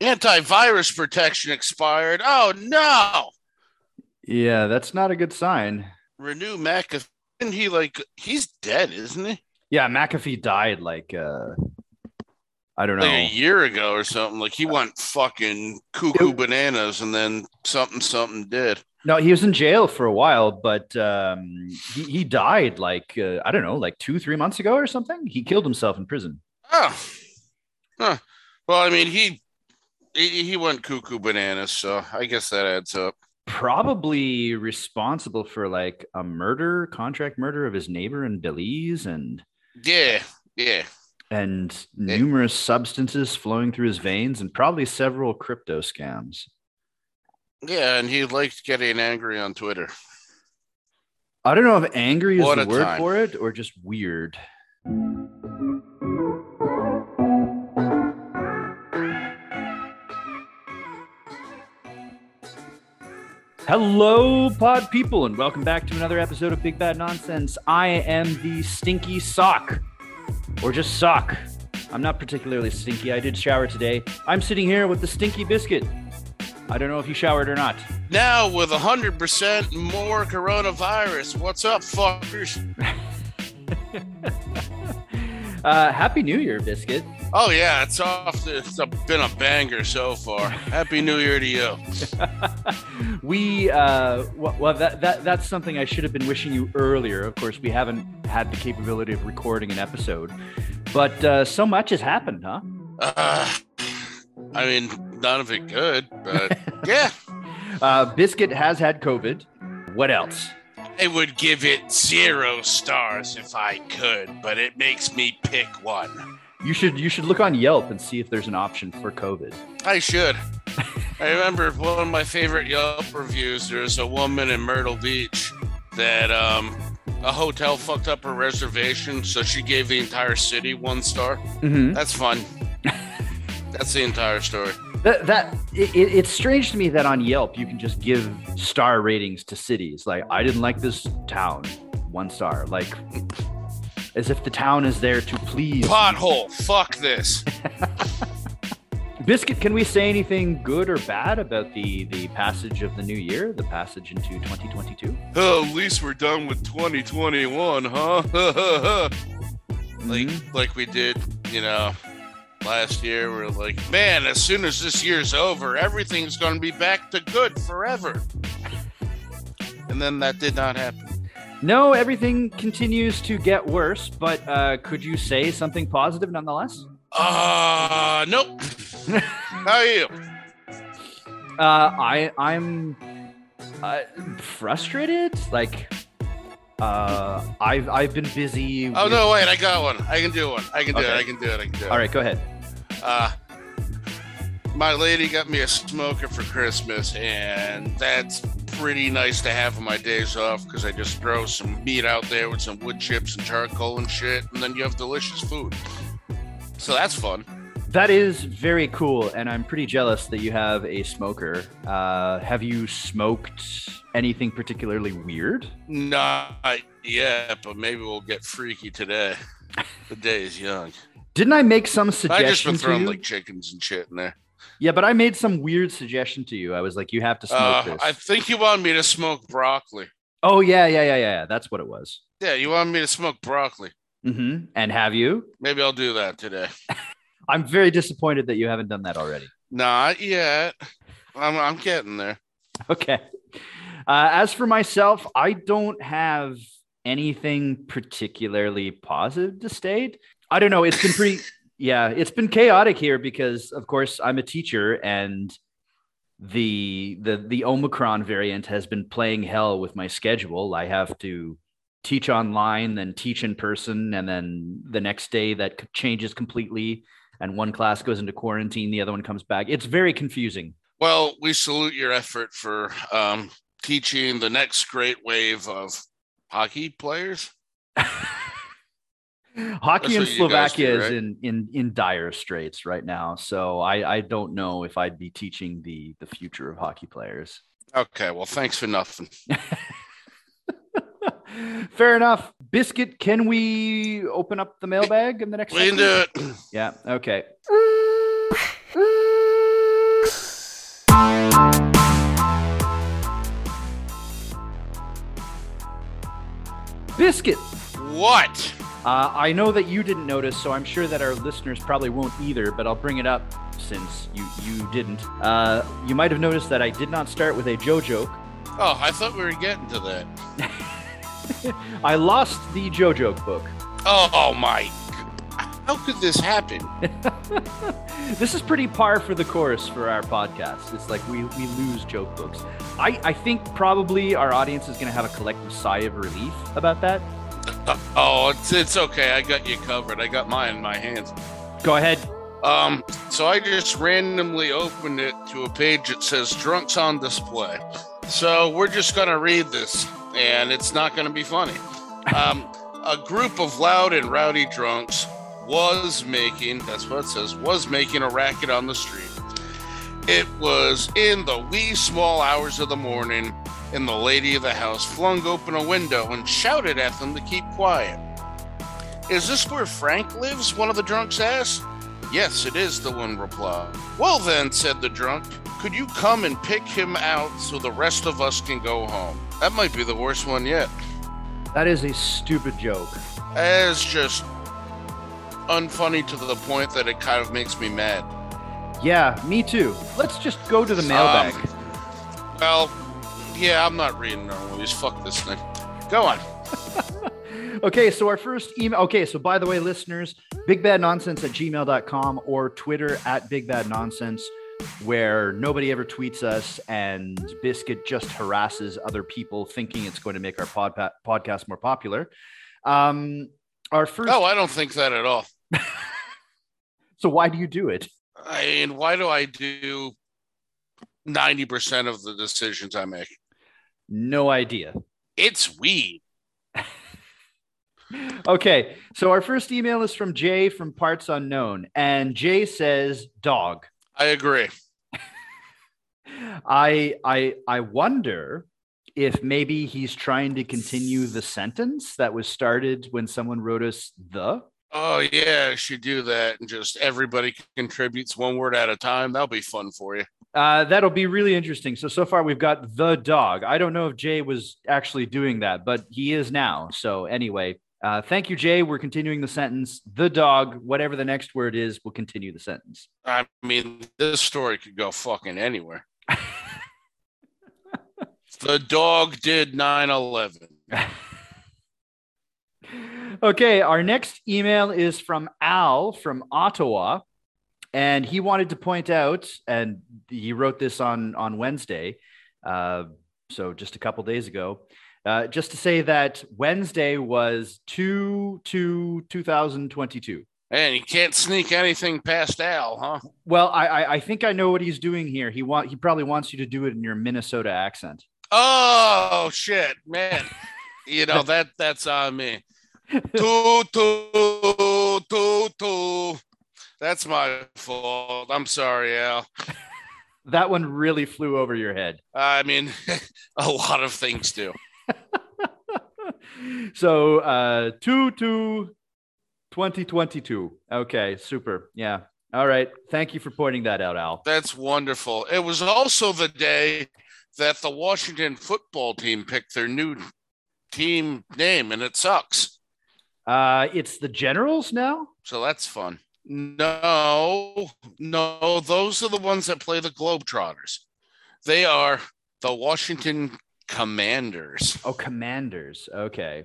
Antivirus protection expired. Oh no! Yeah, that's not a good sign. Renew McAfee. And he like he's dead, isn't he? Yeah, McAfee died like uh I don't know. Like a year ago or something. Like he went fucking cuckoo bananas, and then something something did. No, he was in jail for a while, but um, he, he died like uh, I don't know, like two three months ago or something. He killed himself in prison. Oh, huh. Well, I mean, he he, he went cuckoo bananas, so I guess that adds up. Probably responsible for like a murder, contract murder of his neighbor in Belize, and Yeah, yeah. and numerous substances flowing through his veins, and probably several crypto scams. Yeah, and he liked getting angry on Twitter. I don't know if angry is What the word time. for it or just weird. Hello, pod people, and welcome back to another episode of Big Bad Nonsense. I am the stinky sock, or just sock. I'm not particularly stinky. I did shower today. I'm sitting here with the stinky biscuit. I don't know if you showered or not. Now with hundred percent more coronavirus. What's up, fuckers? Uh, Happy New Year, biscuit. Oh yeah, it's off. It's a, been a banger so far. Happy New Year to you. we uh well, well that, that that's something i should have been wishing you earlier of course we haven't had the capability of recording an episode but uh so much has happened huh Uh, I mean, none of it good, but yeah, uh biscuit has had covid what else I would give it zero stars if I could, but it makes me pick one. You should you should look on yelp and see if there's an option for covid I should. I remember one of my favorite Yelp reviews. There's a woman in Myrtle Beach that um, a hotel fucked up her reservation, so she gave the entire city one star. mm-hmm. That's fun. That's the entire story. that that it, it- it's strange to me that on yelp you can just give star ratings to cities like i didn't like this town one star like as if the town is there to please Pothole. Fuck this. Biscuit, can we say anything good or bad about the the passage of the new year, the passage into 2022? Oh, at least we're done with 2021, huh? like Mhm. like we did, you know, last year. We're like, man, as soon as this year's over, everything's going to be back to good forever. And then that did not happen. No, everything continues to get worse, but uh, could you say something positive nonetheless? Uh, nope. How are you? Uh, I I'm uh, frustrated. Like, uh, I've I've been busy. Oh with- no, wait, I got one. I can do one. I can do it. I can do it. I can do it. All right, go ahead. Uh, my lady got me a smoker for Christmas, and that's pretty nice to have on my days off because I just throw some meat out there with some wood chips and charcoal and shit, and then you have delicious food. So that's fun. That is very cool, and I'm pretty jealous that you have a smoker. Uh, have you smoked anything particularly weird? Not yet, but maybe we'll get freaky today. The day is young. Didn't I make some suggestions? I just been throwing like chickens and shit in there. Yeah, but I made some weird suggestion to you. I was like, you have to smoke Uh, this. I think you want me to smoke broccoli. Oh yeah, yeah, yeah, yeah. That's what it was. Yeah, you want me to smoke broccoli. Mm-hmm. And have you? Maybe I'll do that today. I'm very disappointed that you haven't done that already. Not yet. I'm, I'm getting there. Okay. Uh, as for myself, I don't have anything particularly positive to state. I don't know. It's been pretty, yeah, it's been chaotic here because, of course, I'm a teacher and the the the Omicron variant has been playing hell with my schedule. I have to teach online, then teach in person, and then the next day that changes completely. And one class goes into quarantine, the other one comes back. It's very confusing. Well, we salute your effort for um, teaching the next great wave of hockey players. Hockey in Slovakia do, right? is in, in in dire straits right now. So I, I don't know if I'd be teaching the the future of hockey players. Okay, well, thanks for nothing. Fair enough. Biscuit, can we open up the mailbag in the next? We can do it. Yeah. Okay. Biscuit. What? Uh, I know that you didn't notice, so I'm sure that our listeners probably won't either. But I'll bring it up since you you didn't. Uh, you might have noticed that I did not start with a Joe joke. Oh, I thought we were getting to that. I lost the Joe joke book. Oh my! How could this happen? this is pretty par for the course for our podcast. It's like we, we lose joke books. I, I think probably our audience is going to have a collective sigh of relief about that. Uh, oh, it's it's okay. I got you covered. I got mine in my hands. Go ahead. Um, so I just randomly opened it to a page that says "Drunks on Display." So we're just gonna read this, and it's not gonna be funny. Um, a group of loud and rowdy drunks was making, that's what it says, was making a racket on the street. It was in the wee small hours of the morning, and the lady of the house flung open a window and shouted at them to keep quiet. Is this where Frank lives? One of the drunks asked. Yes, it is, the one replied. Well, then, said the drunk, could you come and pick him out so the rest of us can go home? That might be the worst one yet. That is a stupid joke. It's just unfunny to the point that it kind of makes me mad. Yeah, me too. Let's just go to the mailbag. Um, well, yeah, I'm not reading no movies. Fuck this thing. Go on. okay, so our first email. Okay, so by the way, listeners, bigbadnonsense at gmail.com or Twitter at bigbadnonsense, where nobody ever tweets us and Biscuit just harasses other people thinking it's going to make our pod- podcast more popular. Um, our first. Oh, I don't think that at all. so why do you do it? I mean, why do I do 90% of the decisions I make? No idea. It's weed. okay, so our first email is from Jay from Parts Unknown, and Jay says dog. I agree. I I I wonder if maybe he's trying to continue the sentence that was started when someone wrote us the. Oh yeah, I should do that, and just everybody contributes one word at a time. That'll be fun for you. Uh, that'll be really interesting. So so far we've got the dog. I don't know if Jay was actually doing that, but he is now. So anyway, uh, thank you, Jay. We're continuing the sentence. The dog, whatever the next word is, will continue the sentence. I mean, this story could go fucking anywhere. the dog did 9 11. okay, our next email is from Al from Ottawa. And he wanted to point out, and he wrote this on, on Wednesday, uh, so just a couple days ago, uh, just to say that Wednesday was 2 to 2022. And you can't sneak anything past Al, huh? Well, I, I, I think I know what he's doing here. He want he probably wants you to do it in your Minnesota accent. Oh shit, man! you know that that's on me. two, two, two, two. That's my fault. I'm sorry, Al. that one really flew over your head. I mean, a lot of things do. so, uh, two, two, 2022. Okay, super. Yeah. All right. Thank you for pointing that out, Al. That's wonderful. It was also the day that the Washington football team picked their new team name, and it sucks. Uh, it's the Generals now. So that's fun. No, no, those are the ones that play the Globetrotters. They are the Washington Commanders. Oh, Commanders. Okay.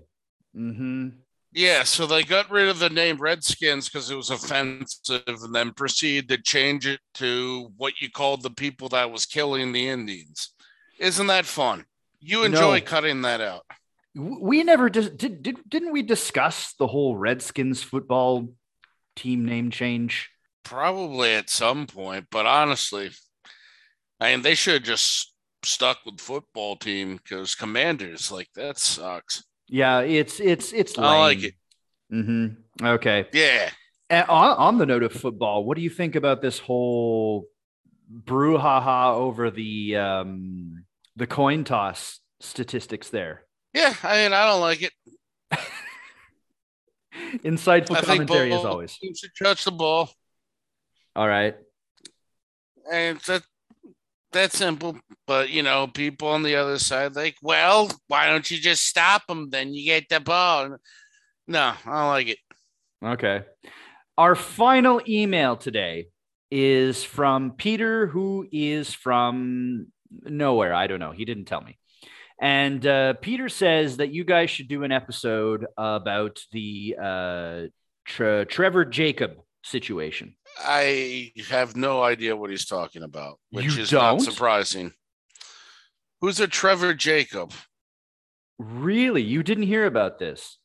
Mm-hmm. Yeah, so they got rid of the name Redskins because it was offensive, and then proceed to change it to what you called the people that was killing the Indians. Isn't that fun? You enjoy no. cutting that out. We never did, did, did. Didn't we discuss the whole Redskins football team name change? Probably at some point, but honestly, I mean, they should have just stuck with football team because Commanders like that sucks. Yeah, it's it's it's. Lame. I like it. Mm-hmm. Okay. Yeah. And on, on the note of football, what do you think about this whole brouhaha over the um, the coin toss statistics there? Yeah, I mean, I don't like it. Insightful I commentary as always. Should touch the ball. All right. And that that simple. but you know, people on the other side, like, well, why don't you just stop them? Then you get the ball. No, I don't like it. Okay. Our final email today is from Peter, who is from nowhere. I don't know. He didn't tell me. And uh, Peter says that you guys should do an episode about the uh, Tre- Trevor Jacob situation. I have no idea what he's talking about, which You is don't? not surprising. Who's a Trevor Jacob? Really? You didn't hear about this?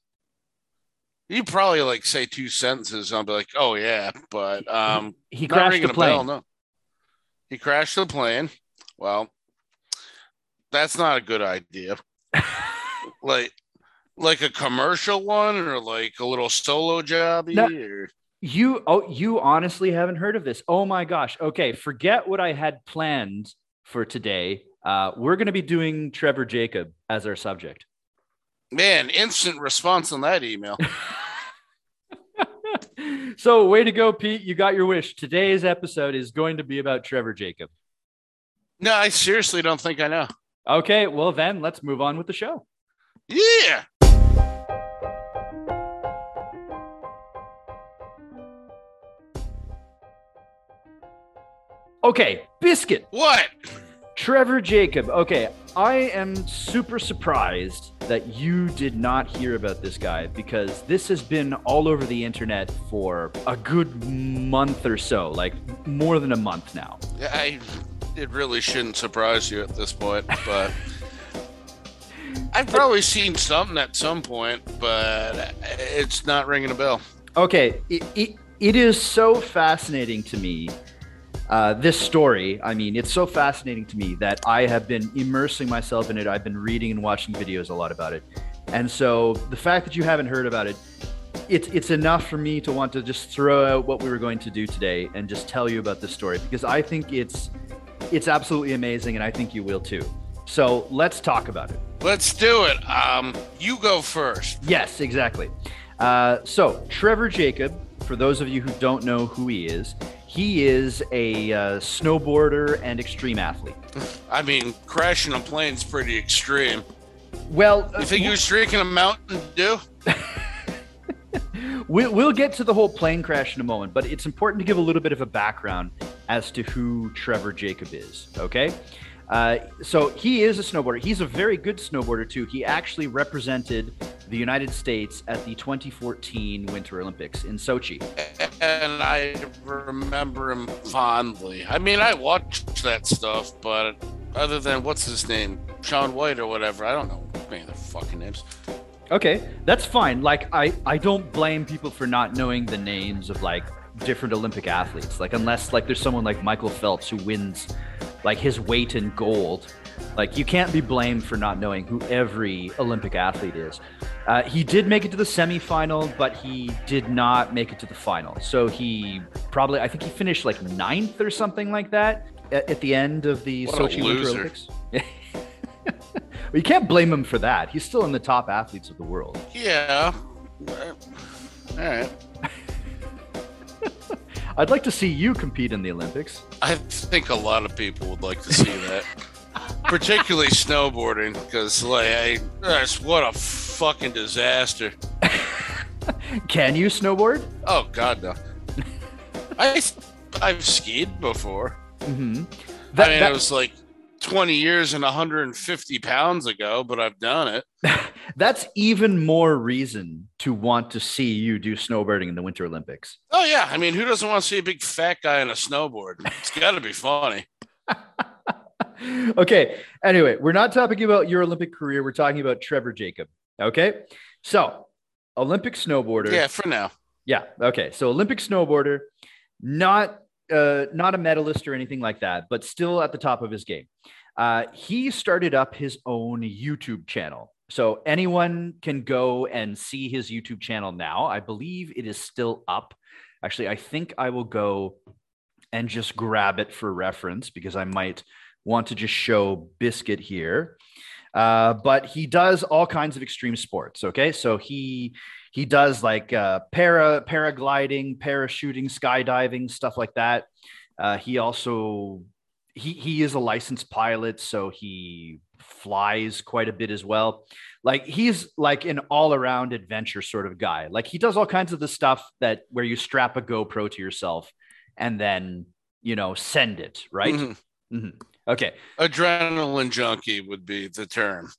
You probably like say two sentences. and I'll be like, oh yeah, but um, He not crashed the a bell. plane. No, he crashed the plane. Well, that's not a good idea. like, like a commercial one, or like a little solo job. No. Or... You oh you honestly haven't heard of this. Oh my gosh. Okay, forget what I had planned for today. Uh, we're going to be doing Trevor Jacob as our subject. Man, instant response on that email. so, way to go, Pete. You got your wish. Today's episode is going to be about Trevor Jacob. no, I seriously don't think I know. Okay, well, then let's move on with the show. Yeah. Okay, Biscuit. What? Trevor Jacob. Okay, I am super surprised that you did not hear about this guy because this has been all over the internet for a good month or so, like more than a month now. I it really shouldn't surprise you at this point, but I've probably seen something at some point, but it's not ringing a bell. Okay, it, it, it is so fascinating to me. Uh, this story, I mean, it's so fascinating to me that I have been immersing myself in it. I've been reading and watching videos a lot about it. And so the fact that you haven't heard about it, it's, it's enough for me to want to just throw out what we were going to do today and just tell you about this story because I think it's, it's absolutely amazing and I think you will too. So let's talk about it. Let's do it. Um, you go first. Yes, exactly. Uh, so, Trevor Jacob, for those of you who don't know who he is, he is a uh, snowboarder and extreme athlete. I mean, crashing a plane's pretty extreme. Well, uh, You think he was drinking a Mountain Dew? we'll, we'll get to the whole plane crash in a moment, but it's important to give a little bit of a background as to who Trevor Jacob is, okay? Uh, so he is a snowboarder. He's a very good snowboarder, too. He actually represented the United States at the 2014 Winter Olympics in Sochi. And I remember him fondly. I mean, I watched that stuff, but other than what's his name, Shaun White or whatever, I don't know any of the fucking names. Okay, that's fine. Like I I don't blame people for not knowing the names of like different Olympic athletes. Like unless like there's someone like Michael Phelps who wins like his weight in gold. Like you can't be blamed for not knowing who every Olympic athlete is. Uh, he did make it to the semifinal, but he did not make it to the final. So he probably I think he finished like ninth or something like that at, at the end of the What Sochi Winter. Olympics. well, you can't blame him for that. He's still in the top athletes of the world. Yeah. All right. I'd like to see you compete in the Olympics. I think a lot of people would like to see that, particularly snowboarding, because like, I, that's what a fucking disaster. Can you snowboard? Oh God, no. I I've skied before. Mm-hmm. I mean, it was like 20 years and 150 pounds ago, but I've done it. that's even more reason to want to see you do snowboarding in the Winter Olympics. Oh yeah, I mean, who doesn't want to see a big fat guy on a snowboard? It's got to be funny. okay. Anyway, we're not talking about your Olympic career. We're talking about Trevor Jacob. Okay. So, Olympic snowboarder. Yeah, for now. Yeah. Okay. So Olympic snowboarder, not uh, not a medalist or anything like that, but still at the top of his game. Uh, he started up his own YouTube channel. So anyone can go and see his YouTube channel now. I believe it is still up. Actually, I think I will go and just grab it for reference because I might want to just show Biscuit here. Uh, but he does all kinds of extreme sports. Okay, so he he does like uh, para paragliding, parachuting, skydiving, stuff like that. Uh, he also he he is a licensed pilot, so he flies quite a bit as well. Like he's like an all around adventure sort of guy. Like he does all kinds of the stuff that where you strap a GoPro to yourself and then you know send it right. Mm-hmm. Mm-hmm. Okay, adrenaline junkie would be the term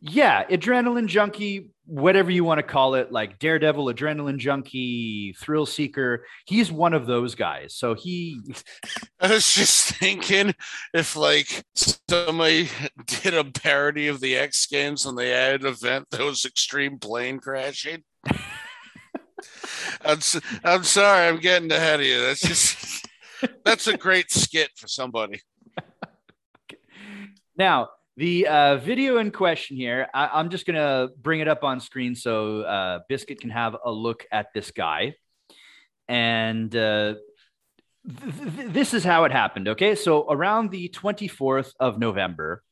yeah, adrenaline junkie, whatever you want to call it, like Daredevil, adrenaline junkie, thrill seeker. He's one of those guys. So he. I was just thinking if like somebody did a parody of the X Games and they had an event that was extreme plane crashing. I'm, I'm sorry, I'm getting ahead of you. That's just that's a great skit for somebody. Now, the uh, video in question here, I, am just going to bring it up on screen so uh, Biscuit can have a look at this guy. And uh, th- th- this is how it happened. Okay. So around the 24th of November,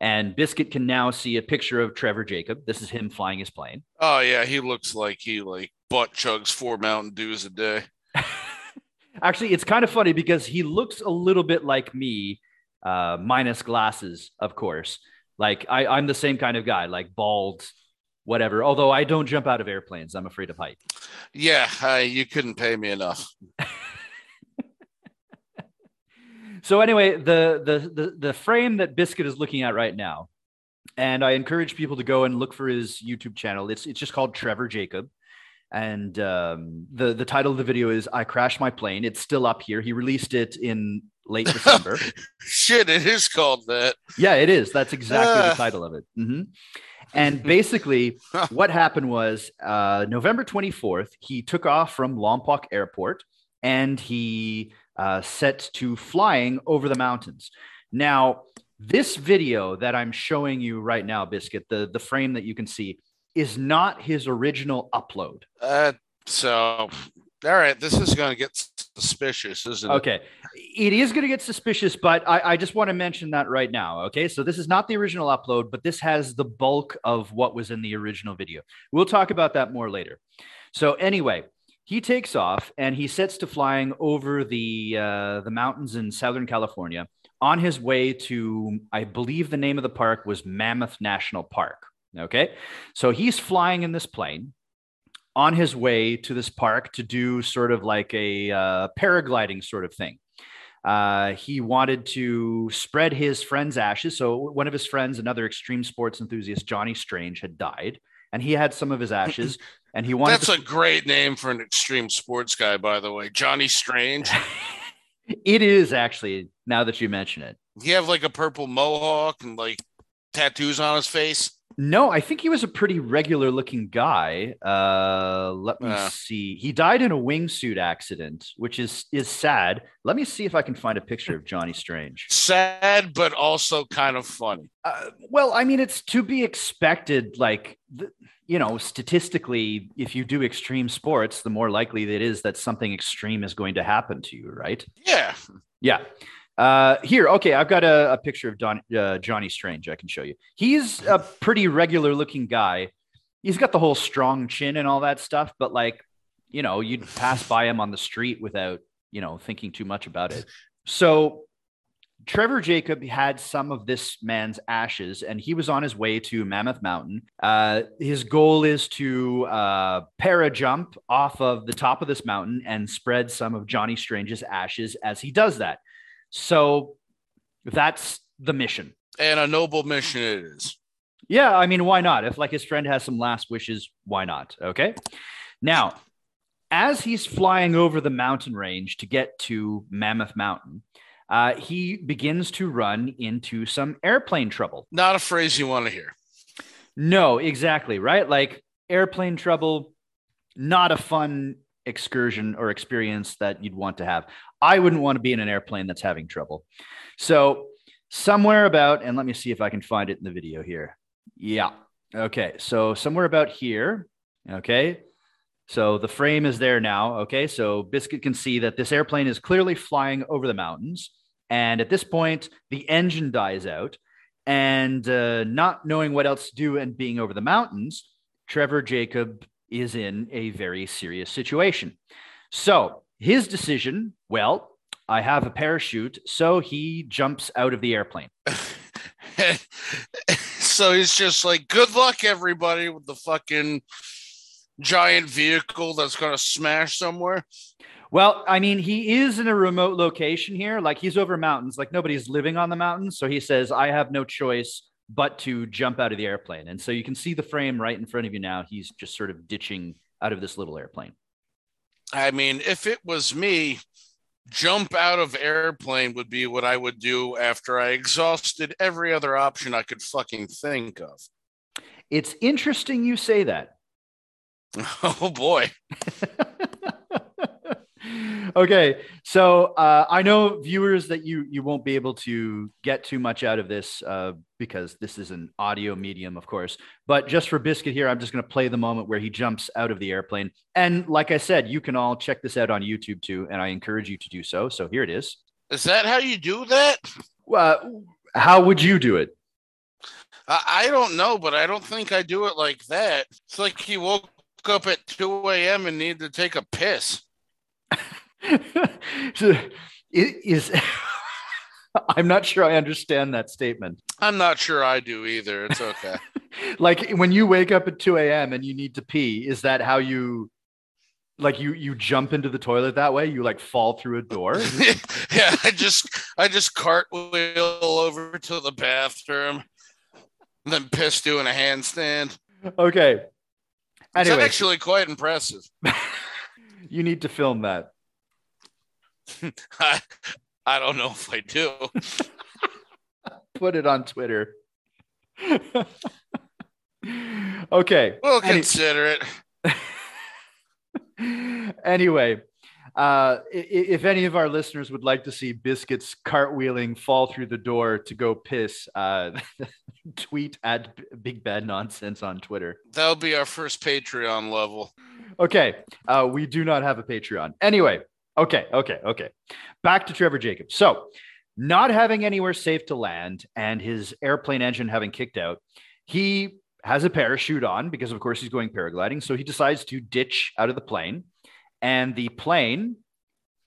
and Biscuit can now see a picture of Trevor Jacob. This is him flying his plane. Oh, yeah. He looks like he like butt chugs four Mountain Dews a day. Actually, it's kind of funny because he looks a little bit like me uh, minus glasses, of course. Like I, I'm the same kind of guy, like bald, whatever. Although I don't jump out of airplanes, I'm afraid of height. Yeah, uh, you couldn't pay me enough. so anyway, the, the the the frame that Biscuit is looking at right now, and I encourage people to go and look for his YouTube channel. It's it's just called Trevor Jacob and um, the the title of the video is "I crashed my plane." It's still up here. He released it in late December. Shit, it is called that. Yeah, it is. That's exactly uh. the title of it. Mm-hmm. And basically, what happened was uh, November 24th, he took off from Lompoc Airport and he uh, set to flying over the mountains. Now, this video that I'm showing you right now, Biscuit, the, the frame that you can see, is not his original upload. Uh, so, all right, this is going to get suspicious, isn't it? Okay, it is going to get suspicious, but I, I just want to mention that right now. Okay, so this is not the original upload, but this has the bulk of what was in the original video. We'll talk about that more later. So, anyway, he takes off and he sets to flying over the uh, the mountains in Southern California on his way to, I believe the name of the park was Mammoth National Park. Okay. So he's flying in this plane on his way to this park to do sort of like a uh, paragliding sort of thing. Uh, he wanted to spread his friend's ashes. So one of his friends, another extreme sports enthusiast, Johnny Strange, had died, and he had some of his ashes. And he wanted. That's to... a great name for an extreme sports guy, by the way, Johnny Strange. it is actually. Now that you mention it, he have like a purple mohawk and like tattoos on his face. No, I think he was a pretty regular looking guy. Uh, let me uh, see. He died in a wingsuit accident, which is is sad. Let me see if I can find a picture of Johnny Strange. Sad, but also kind of funny. Uh, well, I mean, it's to be expected. Like, the, you know, statistically, if you do extreme sports, the more likely it is that something extreme is going to happen to you, right? Yeah. Yeah. Uh, here, okay, I've got a, a picture of Don, uh, Johnny Strange. I can show you. He's a pretty regular looking guy. He's got the whole strong chin and all that stuff, but like, you know, you'd pass by him on the street without, you know, thinking too much about it. So Trevor Jacob had some of this man's ashes and he was on his way to Mammoth Mountain. Uh, his goal is to uh, para jump off of the top of this mountain and spread some of Johnny Strange's ashes as he does that. So that's the mission. And a noble mission it is. Yeah, I mean, why not? If like his friend has some last wishes, why not? Okay. Now, as he's flying over the mountain range to get to Mammoth Mountain, uh, he begins to run into some airplane trouble. Not a phrase you want to hear. No, exactly. Right. Like airplane trouble, not a fun excursion or experience that you'd want to have. I wouldn't want to be in an airplane that's having trouble. So, somewhere about, and let me see if I can find it in the video here. Yeah. Okay. So, somewhere about here. Okay. So, the frame is there now. Okay. So, Biscuit can see that this airplane is clearly flying over the mountains. And at this point, the engine dies out. And uh, not knowing what else to do and being over the mountains, Trevor Jacob is in a very serious situation. So, his decision, well, I have a parachute. So he jumps out of the airplane. so he's just like, good luck, everybody, with the fucking giant vehicle that's going to smash somewhere. Well, I mean, he is in a remote location here. Like he's over mountains, like nobody's living on the mountains. So he says, I have no choice but to jump out of the airplane. And so you can see the frame right in front of you now. He's just sort of ditching out of this little airplane. I mean, if it was me, jump out of airplane would be what I would do after I exhausted every other option I could fucking think of. It's interesting you say that. Oh boy. okay, so uh, I know viewers that you you won't be able to get too much out of this uh, because this is an audio medium, of course. But just for Biscuit here, I'm just going to play the moment where he jumps out of the airplane. And like I said, you can all check this out on YouTube too, and I encourage you to do so. So here it is. Is that how you do that? Uh, how would you do it? I don't know, but I don't think I do it like that. It's like he woke up at 2 a.m. and needed to take a piss. so it is I'm not sure I understand that statement. I'm not sure I do either. It's okay. like when you wake up at 2 a.m. and you need to pee, is that how you like you you jump into the toilet that way? You like fall through a door? yeah, I just I just cartwheel over to the bathroom, and then piss doing a handstand. Okay. Anyway. It's actually quite impressive. you need to film that. I, I don't know if I do. Put it on Twitter. okay. We'll Any- consider it. anyway, uh, if any of our listeners would like to see biscuits cartwheeling fall through the door to go piss, uh, tweet at Big Bad Nonsense on Twitter. That'll be our first Patreon level. Okay, uh, we do not have a Patreon. Anyway, okay, okay, okay. Back to Trevor Jacobs. So, not having anywhere safe to land and his airplane engine having kicked out, he has a parachute on because, of course, he's going paragliding. So he decides to ditch out of the plane, and the plane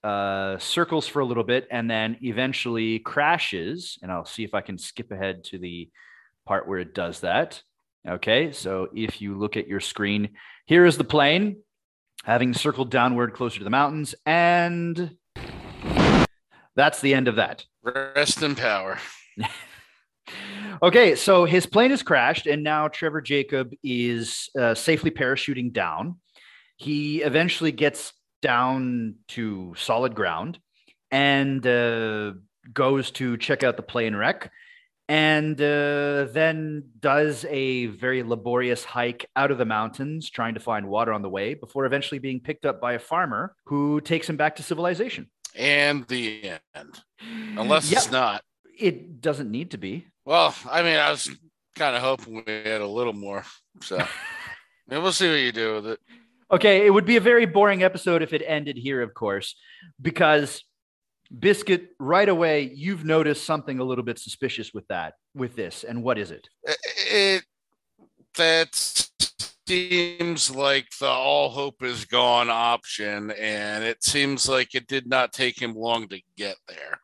uh, circles for a little bit and then eventually crashes. And I'll see if I can skip ahead to the part where it does that. Okay, so if you look at your screen, here is the plane having circled downward closer to the mountains, and that's the end of that. Rest in power. okay, so his plane has crashed, and now Trevor Jacob is uh, safely parachuting down. He eventually gets down to solid ground and uh, goes to check out the plane wreck and uh, then does a very laborious hike out of the mountains trying to find water on the way before eventually being picked up by a farmer who takes him back to civilization. And the end. Unless it's not. It doesn't need to be. Well i mean i was kind of hoping we had a little more so. We'll see what you do with it. Okay it would be a very boring episode if it ended here of course because biscuit right away you've noticed something a little bit suspicious with that with this and what is it? It that seems like the all hope is gone option and it seems like it did not take him long to get there.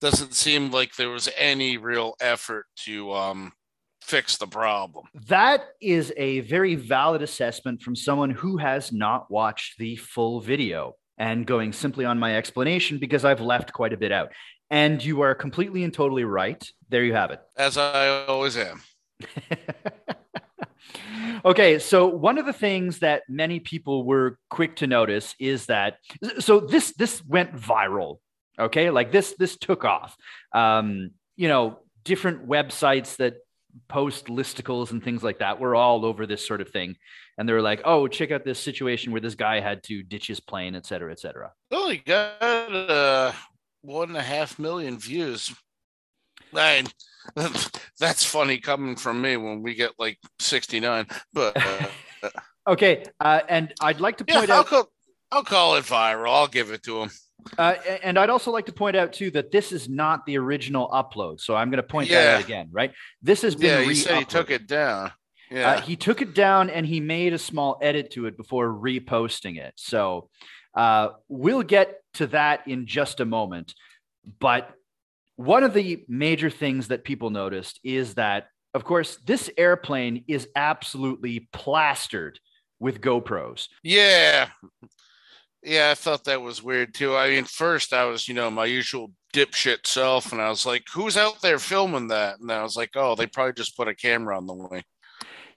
Doesn't seem like there was any real effort to um, fix the problem. That is a very valid assessment from someone who has not watched the full video and going simply on my explanation because I've left quite a bit out. And you are completely and totally right. There you have it. As I always am. okay, so one of the things that many people were quick to notice is that so this this went viral. Okay, like this this took off. Um, you know, different websites that post listicles and things like that were all over this sort of thing and they were like, "Oh, check out this situation where this guy had to ditch his plane, et cetera, et cetera." Only got uh, one and a half million views. I, that's funny coming from me when we get like sixty nine. But uh, okay, uh, and I'd like to point yeah, out. I'll call, I'll call it viral. I'll give it to him. Uh, and I'd also like to point out too that this is not the original upload. So I'm going to point yeah. that out again, right? This has been. Yeah, he said he took it down. Yeah. Uh, he took it down and he made a small edit to it before reposting it. So uh, we'll get to that in just a moment. But one of the major things that people noticed is that, of course, this airplane is absolutely plastered with GoPros. Yeah. Yeah, I thought that was weird too. I mean, first I was, you know, my usual dipshit self, and I was like, who's out there filming that? And I was like, oh, they probably just put a camera on the way."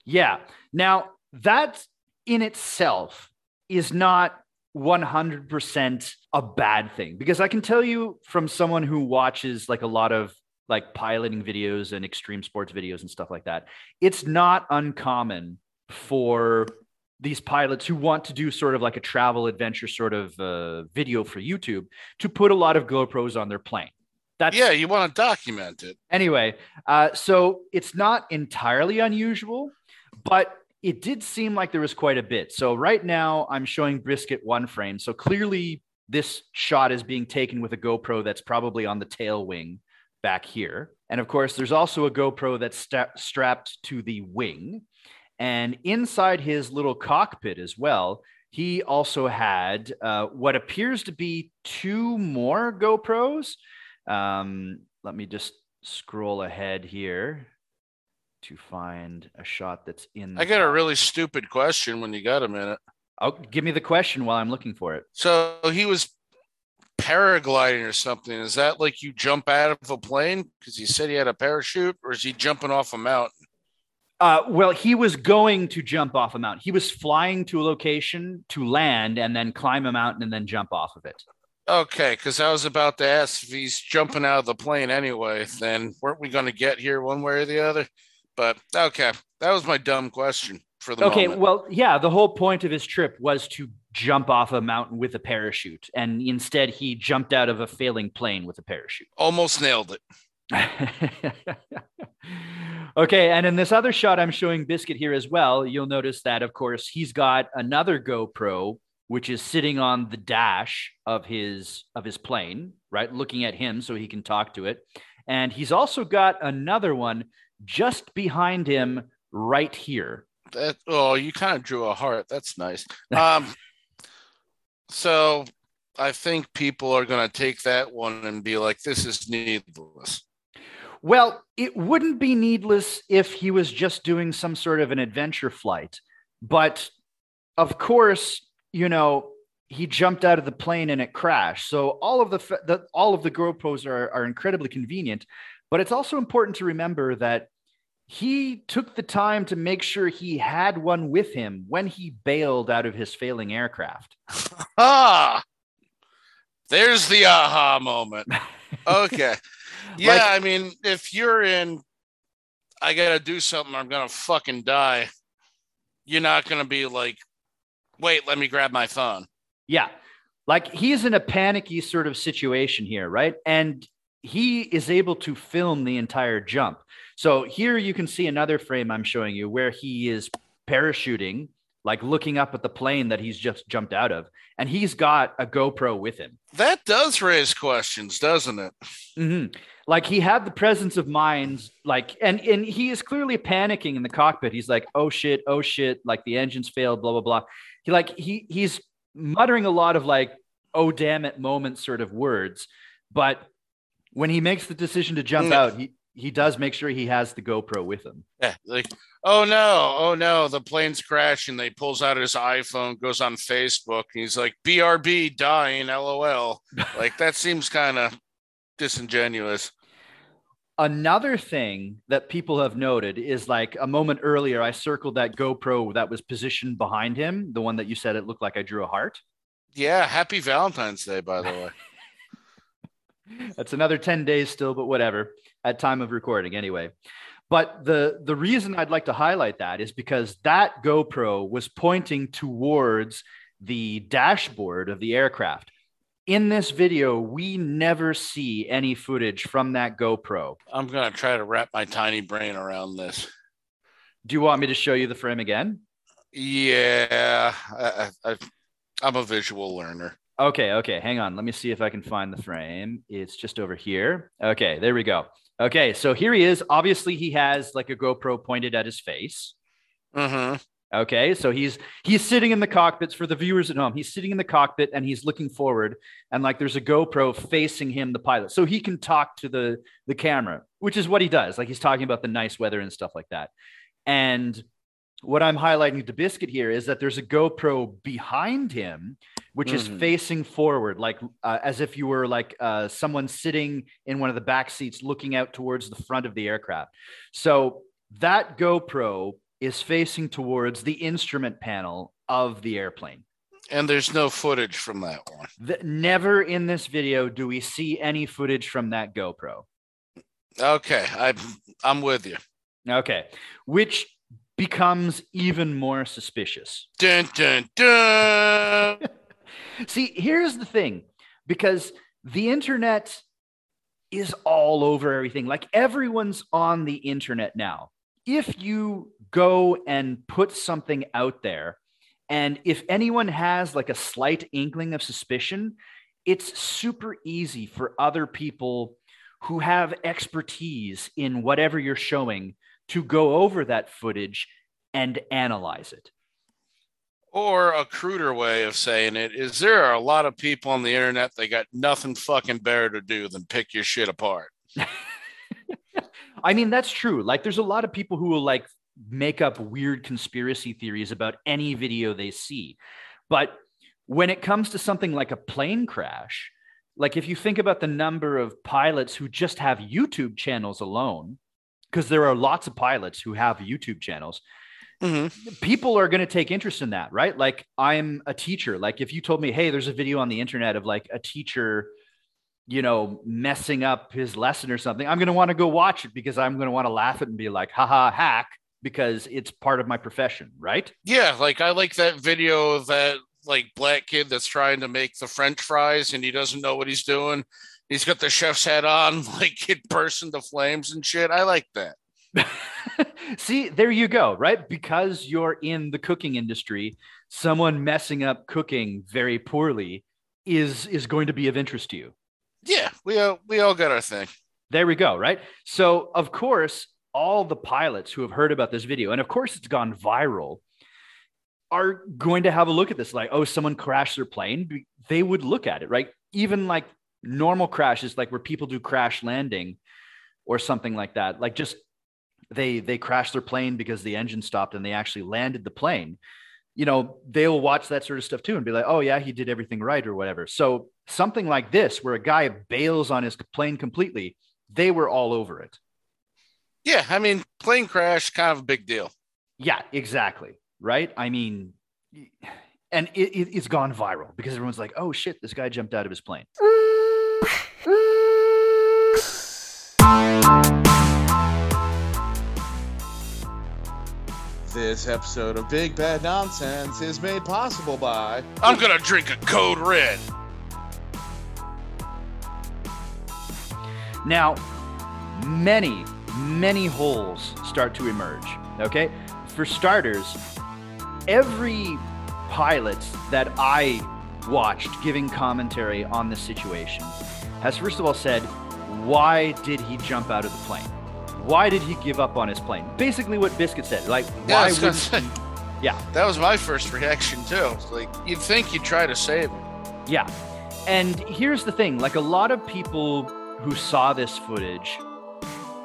Yeah. Now, that in itself is not 100% a bad thing because I can tell you from someone who watches like a lot of like piloting videos and extreme sports videos and stuff like that, it's not uncommon for these pilots who want to do sort of like a travel adventure sort of uh, video for YouTube to put a lot of GoPros on their plane. That's yeah, you want to document it anyway. Uh, so it's not entirely unusual, but it did seem like there was quite a bit. So right now I'm showing Brisket one frame. So clearly this shot is being taken with a GoPro that's probably on the tail wing back here. And of course, there's also a GoPro that's strapped to the wing. And inside his little cockpit as well, he also had uh, what appears to be two more GoPros. Um, let me just scroll ahead here to find a shot that's in. I got top. a really stupid question when you got a minute. Oh, give me the question while I'm looking for it. So he was paragliding or something. Is that like you jump out of a plane because he said he had a parachute, or is he jumping off a mountain? Uh, well, he was going to jump off a mountain. He was flying to a location to land and then climb a mountain and then jump off of it. Okay, because I was about to ask if he's jumping out of the plane anyway, then weren't we going to get here one way or the other? But okay, that was my dumb question for the moment. okay, moment. well, yeah, the whole point of his trip was to jump off a mountain with a parachute, and instead he jumped out of a failing plane with a parachute. Almost nailed it. okay, and in this other shot, I'm showing Biscuit here as well. You'll notice that, of course, he's got another GoPro, which is sitting on the dash of his of his plane, right, looking at him so he can talk to it. And he's also got another one just behind him, right here. That oh, you kind of drew a heart. That's nice. Um, so I think people are going to take that one and be like, "This is needless." Well, it wouldn't be needless if he was just doing some sort of an adventure flight. But of course, you know, he jumped out of the plane and it crashed. So all of the, the all of the GoPros are, are incredibly convenient. But it's also important to remember that he took the time to make sure he had one with him when he bailed out of his failing aircraft. Ah, there's the aha moment. Okay. Yeah, like, I mean, if you're in, I got to do something, I'm to fucking die, you're not to be like, wait, let me grab my phone. Yeah. Like he's in a panicky sort of situation here, right? And he is able to film the entire jump. So here you can see another frame I'm showing you where he is parachuting, like looking up at the plane that he's just jumped out of, and he's got a GoPro with him. That does raise questions, doesn't it? Mm-hmm. Like he had the presence of mind, like, and and he is clearly panicking in the cockpit. He's like, "Oh shit, oh shit!" Like the engines failed, blah blah blah. He like he he's muttering a lot of like, "Oh damn it" moments sort of words, but when he makes the decision to jump out, he he does make sure he has the GoPro with him. Yeah, like oh no, oh no, the plane's crashing. They pulls out his iPhone, goes on Facebook, and he's like, "BRB dying, LOL." like that seems kind of disingenuous. Another thing that people have noted is like a moment earlier, I circled that GoPro that was positioned behind him, the one that you said it looked like I drew a heart. Yeah, happy Valentine's Day, by the way. That's another 10 days still, but whatever at time of recording anyway. But the the reason I'd like to highlight that is because that GoPro was pointing towards the dashboard of the aircraft. In this video, we never see any footage from that GoPro. I'm going to try to wrap my tiny brain around this. Do you want me to show you the frame again? Yeah, I, I, I'm a visual learner. Okay, okay. Hang on. Let me see if I can find the frame. It's just over here. Okay, there we go. Okay, so here he is. Obviously, he has like a GoPro pointed at his face. Mm-hmm. Okay, so he's he's sitting in the cockpits for the viewers at home. He's sitting in the cockpit and he's looking forward, and like there's a GoPro facing him, the pilot, so he can talk to the the camera, which is what he does. Like he's talking about the nice weather and stuff like that. And what I'm highlighting to Biscuit here is that there's a GoPro behind him, which mm-hmm. is facing forward, like uh, as if you were like uh, someone sitting in one of the back seats looking out towards the front of the aircraft. So that GoPro is facing towards the instrument panel of the airplane. And there's no footage from that one. The, never in this video do we see any footage from that GoPro. Okay, I'm I'm with you. Okay, which becomes even more suspicious. Dun dun dun. See, here's the thing, because the internet is all over everything. Like everyone's on the internet now if you go and put something out there, and if anyone has like a slight inkling of suspicion, it's super easy for other people who have expertise in whatever you're showing to go over that footage and analyze it. Or a cruder way of saying it is there are a lot of people on the internet that got nothing fucking better to do than pick your shit apart. I mean, that's true. Like, there's a lot of people who will like make up weird conspiracy theories about any video they see. But when it comes to something like a plane crash, like if you think about the number of pilots who just have YouTube channels alone, because there are lots of pilots who have YouTube channels. Mm-hmm. People are going to take interest in that, right? Like, I'm a teacher. Like, if you told me, hey, there's a video on the internet of like a teacher you know, messing up his lesson or something, I'm going to want to go watch it because I'm going to want to laugh at and be like, haha, hack, because it's part of my profession, right? Yeah. Like I like that video of that like black kid that's trying to make the French fries and he doesn't know what he's doing. He's got the chef's hat on, like it bursts into flames and shit. I like that. See, there you go, right? Because you're in the cooking industry, someone messing up cooking very poorly is is going to be of interest to you. Yeah, we all, we all got our thing. There we go, right? So, of course, all the pilots who have heard about this video, and of course it's gone viral, are going to have a look at this like, oh, someone crashed their plane. They would look at it, right? Even like normal crashes, like where people do crash landing or something like that, like just they they crashed their plane because the engine stopped and they actually landed the plane you know, they'll watch that sort of stuff too and be like, oh, yeah, he did everything right or whatever. So something like this, where a guy bails on his plane completely, they were all over it. Yeah. I mean, plane crash, kind of a big deal. Yeah, exactly. Right. I mean, and it, it, it's gone viral because everyone's like, oh, shit, this guy jumped out of his plane. This episode of Big Bad Nonsense is made possible by. I'm gonna drink a Code Red. Now, many, many holes start to emerge. Okay? For starters, every pilot that I watched giving commentary on this situation has first of all said, Why did he jump out of the plane? Why did he give up on his plane? Basically, what Biscuit said. Like, why yeah, would? Say, yeah, that was my first reaction too. Like, you'd think you'd try to save him. Yeah, and here's the thing: like a lot of people who saw this footage,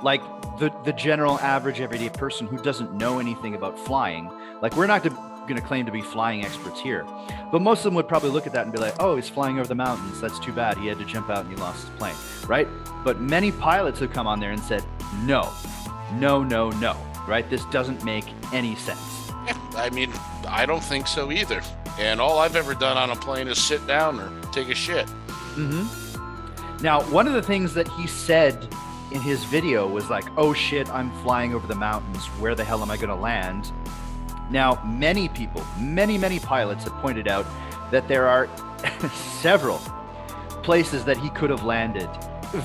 like the the general average everyday person who doesn't know anything about flying, like we're not going to claim to be flying experts here, but most of them would probably look at that and be like, "Oh, he's flying over the mountains. That's too bad. He had to jump out and he lost his plane." Right? But many pilots have come on there and said, no, no, no, no, right? This doesn't make any sense. I mean, I don't think so either. And all I've ever done on a plane is sit down or take a shit. Mm-hmm. Now, one of the things that he said in his video was like, oh shit, I'm flying over the mountains. Where the hell am I going to land? Now, many people, many, many pilots have pointed out that there are several places that he could have landed,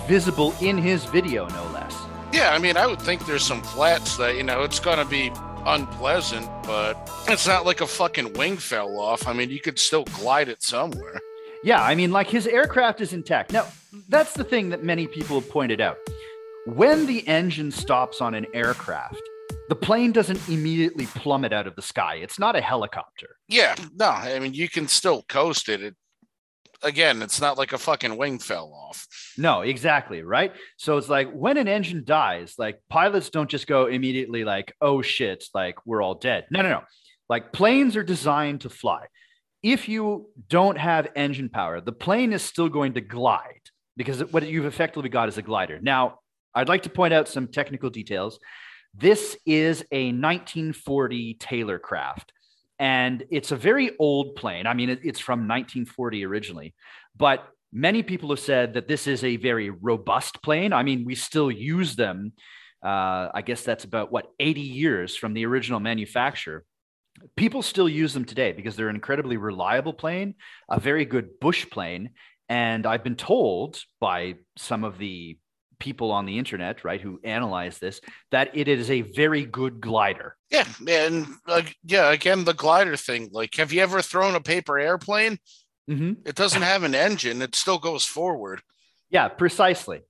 visible in his video, no less. Yeah, I mean, I would think there's some flats that, you know, it's going to be unpleasant, but it's not like a fucking wing fell off. I mean, you could still glide it somewhere. Yeah, I mean, like his aircraft is intact. Now, that's the thing that many people have pointed out. When the engine stops on an aircraft, The plane doesn't immediately plummet out of the sky. It's not a helicopter. Yeah, no, I mean you can still coast it. it again, it's not like a fucking wing fell off. No, exactly. Right. So it's like when an engine dies, like pilots don't just go immediately like, oh shit, like we're all dead. No, no, no. Like planes are designed to fly. If you don't have engine power, the plane is still going to glide because what you've effectively got is a glider. Now, I'd like to point out some technical details. This is a 1940 Taylorcraft and it's a very old plane. I mean, it's from 1940 originally, but many people have said that this is a very robust plane. I mean, we still use them. Uh, I guess that's about what 80 years from the original manufacturer. People still use them today because they're an incredibly reliable plane, a very good bush plane. And I've been told by some of the people on the internet, right, who analyze this, that it is a very good glider. Yeah, and uh, yeah, again, the glider thing. Like, have you ever thrown a paper airplane? Mm-hmm. It doesn't have an engine; it still goes forward. Yeah, precisely.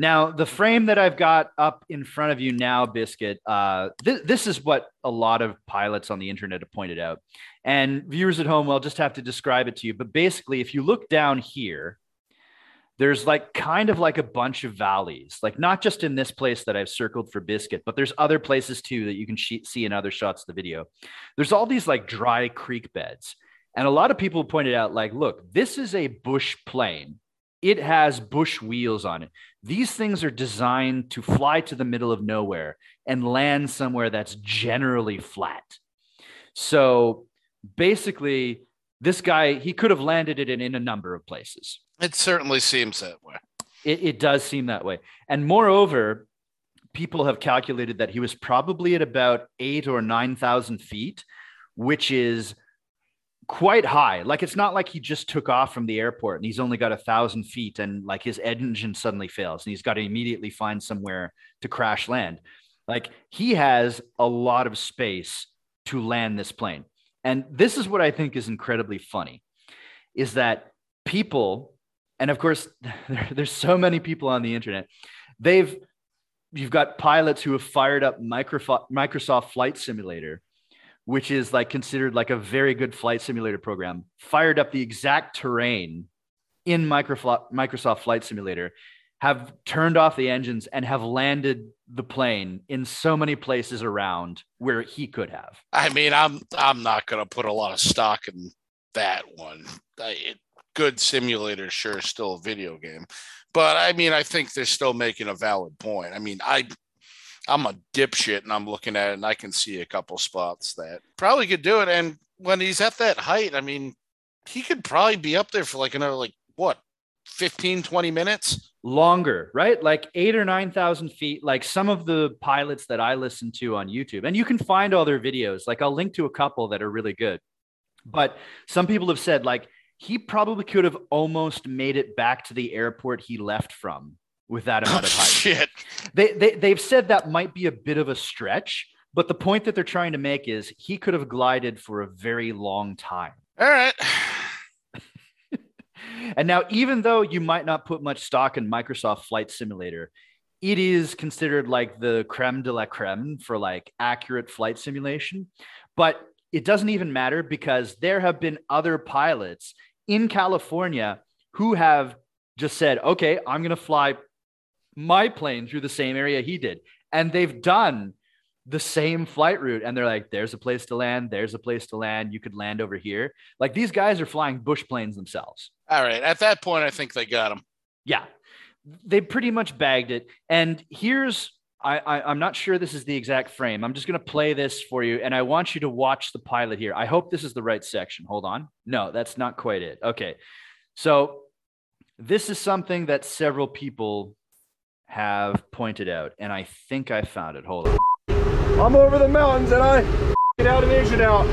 Now, the frame that I've got up in front of you now, Biscuit, uh, th- this is what a lot of pilots on the internet have pointed out. And viewers at home, I'll just have to describe it to you. But basically, if you look down here, there's like kind of like a bunch of valleys, like not just in this place that I've circled for biscuit, but there's other places too that you can see in other shots of the video. There's all these like dry creek beds. And a lot of people pointed out, like, look, this is a bush plane. It has bush wheels on it. These things are designed to fly to the middle of nowhere and land somewhere that's generally flat. So basically, this guy, he could have landed it in, in a number of places. It certainly seems that way. It, it does seem that way. And moreover, people have calculated that he was probably at about eight or 9,000 feet, which is quite high. Like it's not like he just took off from the airport and he's only got a thousand feet and like his engine suddenly fails and he's got to immediately find somewhere to crash land. Like he has a lot of space to land this plane. And this is what I think is incredibly funny is that people and of course there, there's so many people on the internet. They've you've got pilots who have fired up microsoft flight simulator which is like considered like a very good flight simulator program fired up the exact terrain in microsoft flight simulator have turned off the engines and have landed the plane in so many places around where he could have. I mean i'm i'm not going to put a lot of stock in that one. It, good simulator, sure, still a video game. But I mean, I think they're still making a valid point. I mean, I I'm a dipshit and I'm looking at it and I can see a couple spots that probably could do it. And when he's at that height, I mean, he could probably be up there for like another like what 15 20 minutes longer right like eight or nine thousand feet like some of the pilots that i listen to on youtube and you can find all their videos like i'll link to a couple that are really good but some people have said like he probably could have almost made it back to the airport he left from with that amount of oh, height. Shit. They, they, they've said that might be a bit of a stretch, but the point that they're trying to make is he could have glided for a very long time. All right. and now, even though you might not put much stock in Microsoft Flight Simulator, it is considered like the creme de la creme for like accurate flight simulation. But it doesn't even matter because there have been other pilots in California who have just said, okay, I'm going to fly my plane through the same area he did. And they've done the same flight route. And they're like, there's a place to land. There's a place to land. You could land over here. Like these guys are flying bush planes themselves. All right. At that point, I think they got them. Yeah. They pretty much bagged it. And here's I, I am not sure this is the exact frame. I'm just going to play this for you, and I want you to watch the pilot here. I hope this is the right section. Hold on. No, that's not quite it. Okay, so this is something that several people have pointed out, and I think I found it. Hold on. I'm over the mountains, and I get out of Asian out.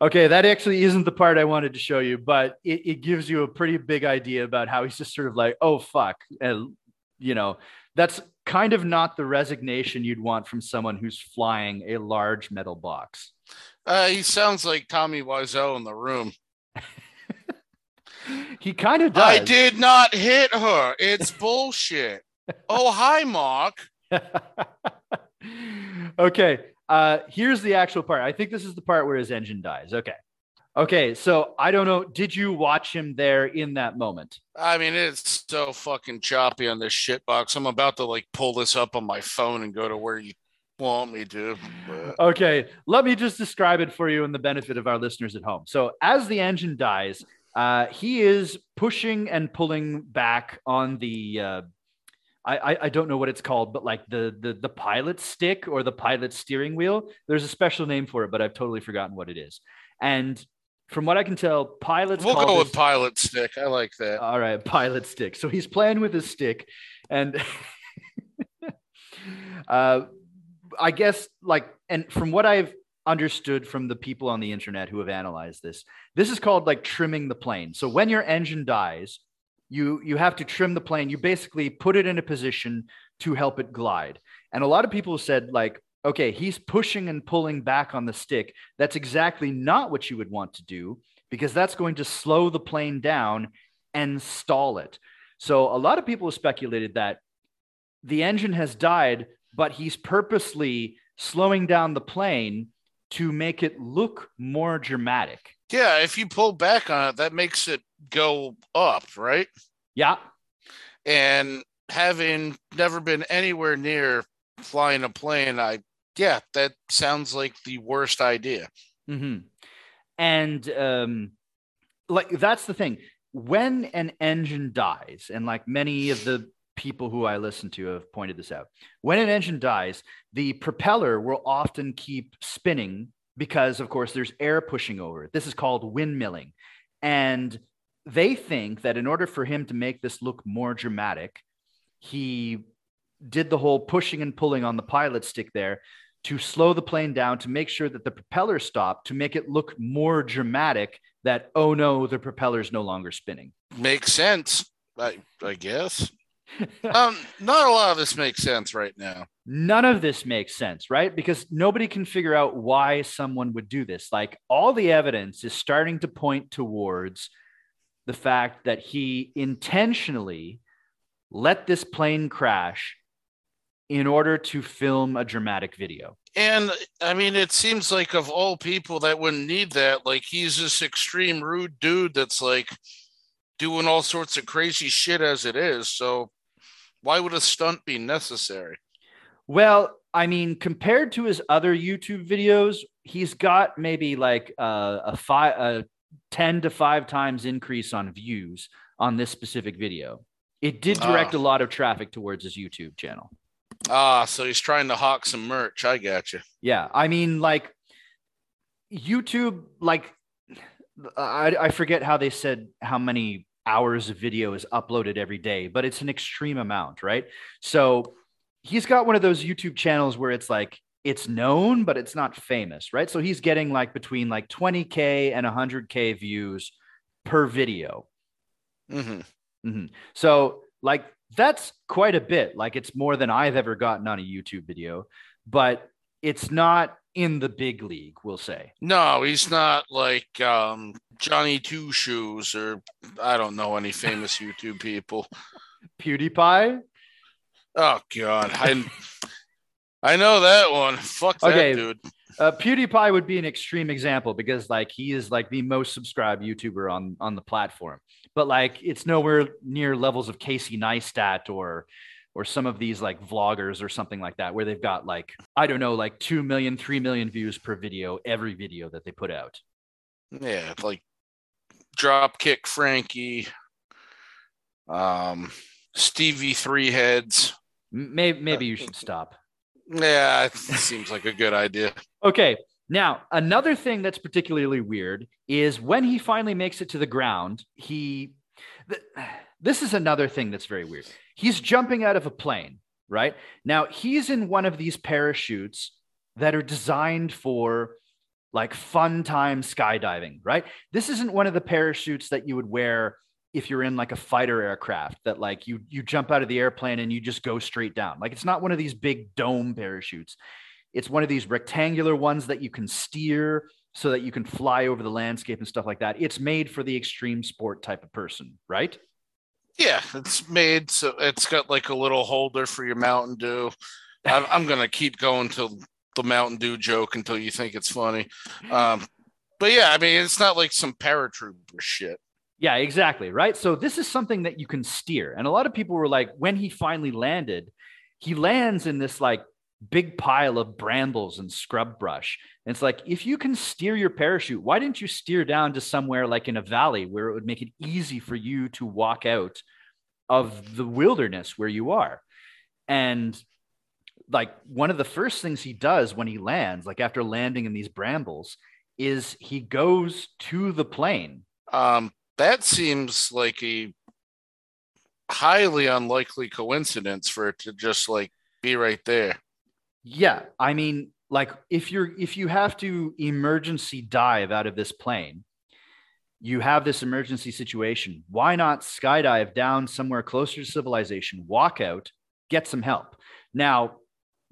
Okay, that actually isn't the part I wanted to show you, but it, it gives you a pretty big idea about how he's just sort of like, oh, fuck. And, you know, that's kind of not the resignation you'd want from someone who's flying a large metal box. Uh, he sounds like Tommy Wiseau in the room. he kind of does. I did not hit her. It's bullshit. oh, hi, Mark. okay. Uh, here's the actual part. I think this is the part where his engine dies. Okay. Okay. So I don't know. Did you watch him there in that moment? I mean, it's so fucking choppy on this shit box. I'm about to like pull this up on my phone and go to where you want me to. but- Okay. Let me just describe it for you in the benefit of our listeners at home. So as the engine dies, uh, he is pushing and pulling back on the. Uh, I, I- I don't know what it's called, but like the, the the pilot stick or the pilot steering wheel. There's a special name for it, but I've totally forgotten what it is. And from what I can tell, pilots We'll call go with pilot stick. I like that. all right, pilot stick. So he's playing with his stick, and uh, I guess like, and from what I've understood from the people on the internet who have analyzed this, this is called like trimming the plane. So when your engine dies, you you have to trim the plane. You basically put it in a position to help it glide. And a lot of people said like, okay, he's pushing and pulling back on the stick. That's exactly not what you would want to do because that's going to slow the plane down and stall it. So a lot of people have speculated that the engine has died, but he's purposely slowing down the plane to make it look more dramatic. Yeah, if you pull back on it, that makes it go up, right? Yeah. And having never been anywhere near flying a plane, I yeah, that sounds like the worst idea. hmm And um, like that's the thing. When an engine dies, and like many of the people who I listen to have pointed this out, when an engine dies, the propeller will often keep spinning because, of course, there's air pushing over it. This is called windmilling. And they think that in order for him to make this look more dramatic, he did the whole pushing and pulling on the pilot stick there to slow the plane down to make sure that the propeller stopped to make it look more dramatic that oh no the propeller's no longer spinning Makes sense, I I guess. um, not a lot of this makes sense right now. none of this makes sense right because nobody can figure out why someone would do this like all the evidence is starting to point towards the fact that he intentionally let this plane crash in order to film a dramatic video And I mean, it seems like of all people that wouldn't need that, like he's this extreme rude dude that's like doing all sorts of crazy shit as it is. So why would a stunt be necessary? Well, I mean, compared to his other YouTube videos, he's got maybe like a, a five, a ten to five times increase on views on this specific video. It did direct Ah. a lot of traffic towards his YouTube channel. Ah, so he's trying to hawk some merch. I got you. Yeah, I mean, like YouTube, like I, I forget how they said how many hours of video is uploaded every day, but it's an extreme amount, right? So he's got one of those YouTube channels where it's like it's known, but it's not famous, right? So he's getting like between like 20k and 100k views per video. hmm Mhm. So, like, that's quite a bit. Like, it's more than I've ever gotten on a YouTube video, but it's not in the big league, we'll say. No, he's not like um, Johnny Two Shoes or I don't know any famous YouTube people. PewDiePie. Oh God, I I know that one. Fuck that Okay. dude. Uh, PewDiePie would be an extreme example because, like, he is like the most subscribed YouTuber on on the platform. But like, it's nowhere near levels of Casey Neistat or or some of these like vloggers or something like that, where they've got like I don't know, like two million, three million views per video every video that they put out. Yeah, like Dropkick Frankie, um, Stevie Three Heads. Maybe maybe you should stop. Yeah, it seems like a good idea. Okay. Now, another thing that's particularly weird is when he finally makes it to the ground, he. th- this is another thing that's very weird. He's jumping out of a plane, right? Now, he's in one of these parachutes that are designed for like fun time skydiving, right? This isn't one of the parachutes that you would wear if you're in like a fighter aircraft that like you you jump out of the airplane and you just go straight down. Like it's not one of these big dome parachutes. It's one of these rectangular ones that you can steer so that you can fly over the landscape and stuff like that. It's made for the extreme sport type of person, right? Yeah, it's made so it's got like a little holder for your Mountain Dew. I'm, gonna keep going to the Mountain Dew joke until you think it's funny. Um, but yeah, I mean, it's not like some paratrooper shit. Yeah, exactly. Right. So this is something that you can steer. And a lot of people were like, when he finally landed, he lands in this like big pile of brambles and scrub brush. And it's like, if you can steer your parachute, why didn't you steer down to somewhere like in a valley where it would make it easy for you to walk out of the wilderness where you are? And like one of the first things he does when he lands, like after landing in these brambles, is he goes to the plane. Um, that seems like a highly unlikely coincidence for it to just like be right there. Yeah, I mean, like if you're if you have to emergency dive out of this plane, you have this emergency situation. Why not skydive down somewhere closer to civilization, walk out, get some help? Now,